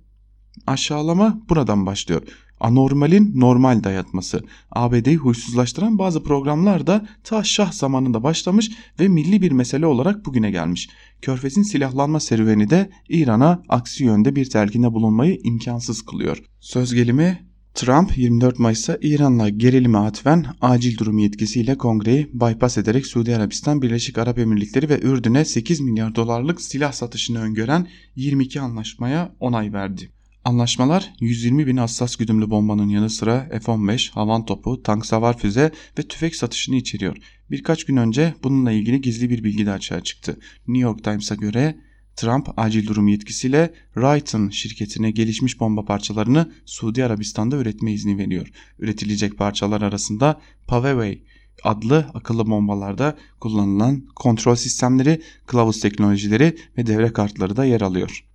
aşağılama buradan başlıyor anormalin normal dayatması. ABD'yi huysuzlaştıran bazı programlar da ta şah zamanında başlamış ve milli bir mesele olarak bugüne gelmiş. Körfez'in silahlanma serüveni de İran'a aksi yönde bir telkinde bulunmayı imkansız kılıyor. Söz gelimi Trump 24 Mayıs'ta İran'la gerilime atfen acil durum yetkisiyle kongreyi bypass ederek Suudi Arabistan, Birleşik Arap Emirlikleri ve Ürdün'e 8 milyar dolarlık silah satışını öngören 22 anlaşmaya onay verdi. Anlaşmalar 120 bin hassas güdümlü bombanın yanı sıra F-15, havan topu, tank savar füze ve tüfek satışını içeriyor. Birkaç gün önce bununla ilgili gizli bir bilgi de açığa çıktı. New York Times'a göre Trump acil durum yetkisiyle Raytheon şirketine gelişmiş bomba parçalarını Suudi Arabistan'da üretme izni veriyor. Üretilecek parçalar arasında Paveway adlı akıllı bombalarda kullanılan kontrol sistemleri, kılavuz teknolojileri ve devre kartları da yer alıyor.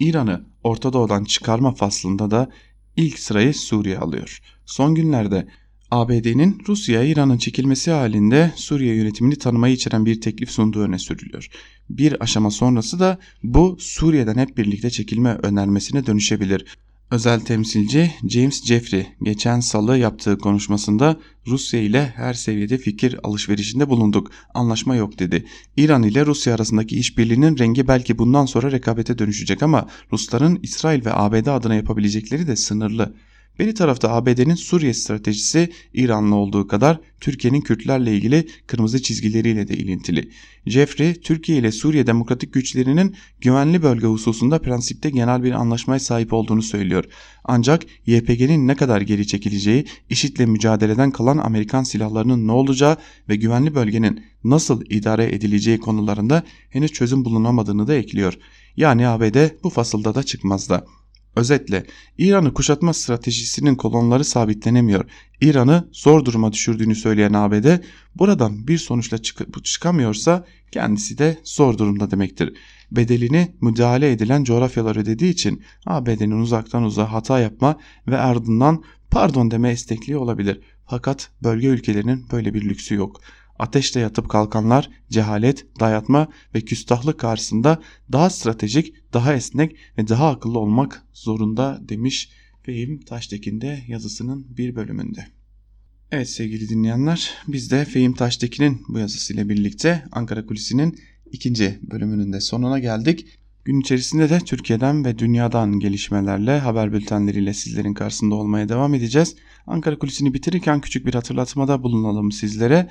İran'ı Orta Doğu'dan çıkarma faslında da ilk sırayı Suriye alıyor. Son günlerde ABD'nin Rusya'ya İran'ın çekilmesi halinde Suriye yönetimini tanımayı içeren bir teklif sunduğu öne sürülüyor. Bir aşama sonrası da bu Suriye'den hep birlikte çekilme önermesine dönüşebilir. Özel temsilci James Jeffrey geçen salı yaptığı konuşmasında Rusya ile her seviyede fikir alışverişinde bulunduk. Anlaşma yok dedi. İran ile Rusya arasındaki işbirliğinin rengi belki bundan sonra rekabete dönüşecek ama Rusların İsrail ve ABD adına yapabilecekleri de sınırlı. Beri tarafta ABD'nin Suriye stratejisi İran'la olduğu kadar Türkiye'nin Kürtlerle ilgili kırmızı çizgileriyle de ilintili. Jeffrey, Türkiye ile Suriye demokratik güçlerinin güvenli bölge hususunda prensipte genel bir anlaşmaya sahip olduğunu söylüyor. Ancak YPG'nin ne kadar geri çekileceği, IŞİD'le mücadeleden kalan Amerikan silahlarının ne olacağı ve güvenli bölgenin nasıl idare edileceği konularında henüz çözüm bulunamadığını da ekliyor. Yani ABD bu fasılda da çıkmazda. Özetle İran'ı kuşatma stratejisinin kolonları sabitlenemiyor. İran'ı zor duruma düşürdüğünü söyleyen ABD buradan bir sonuçla çık çıkamıyorsa kendisi de zor durumda demektir. Bedelini müdahale edilen coğrafyalar ödediği için ABD'nin uzaktan uzağa hata yapma ve ardından pardon deme istekliği olabilir. Fakat bölge ülkelerinin böyle bir lüksü yok ateşte yatıp kalkanlar cehalet, dayatma ve küstahlık karşısında daha stratejik, daha esnek ve daha akıllı olmak zorunda demiş Fehim Taştekin de yazısının bir bölümünde. Evet sevgili dinleyenler biz de Fehim Taştekin'in bu yazısıyla birlikte Ankara Kulisi'nin ikinci bölümünün de sonuna geldik. Gün içerisinde de Türkiye'den ve dünyadan gelişmelerle haber bültenleriyle sizlerin karşısında olmaya devam edeceğiz. Ankara Kulisi'ni bitirirken küçük bir hatırlatmada bulunalım sizlere.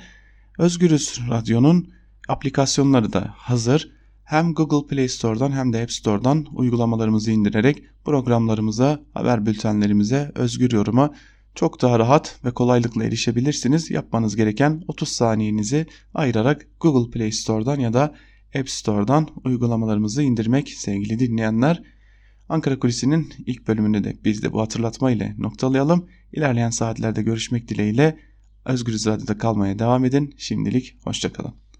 Özgürüz Radyo'nun aplikasyonları da hazır. Hem Google Play Store'dan hem de App Store'dan uygulamalarımızı indirerek programlarımıza, haber bültenlerimize, özgür yoruma çok daha rahat ve kolaylıkla erişebilirsiniz. Yapmanız gereken 30 saniyenizi ayırarak Google Play Store'dan ya da App Store'dan uygulamalarımızı indirmek sevgili dinleyenler. Ankara Kulisi'nin ilk bölümünü de biz de bu hatırlatma ile noktalayalım. İlerleyen saatlerde görüşmek dileğiyle Özgür Radyo'da kalmaya devam edin. Şimdilik hoşçakalın.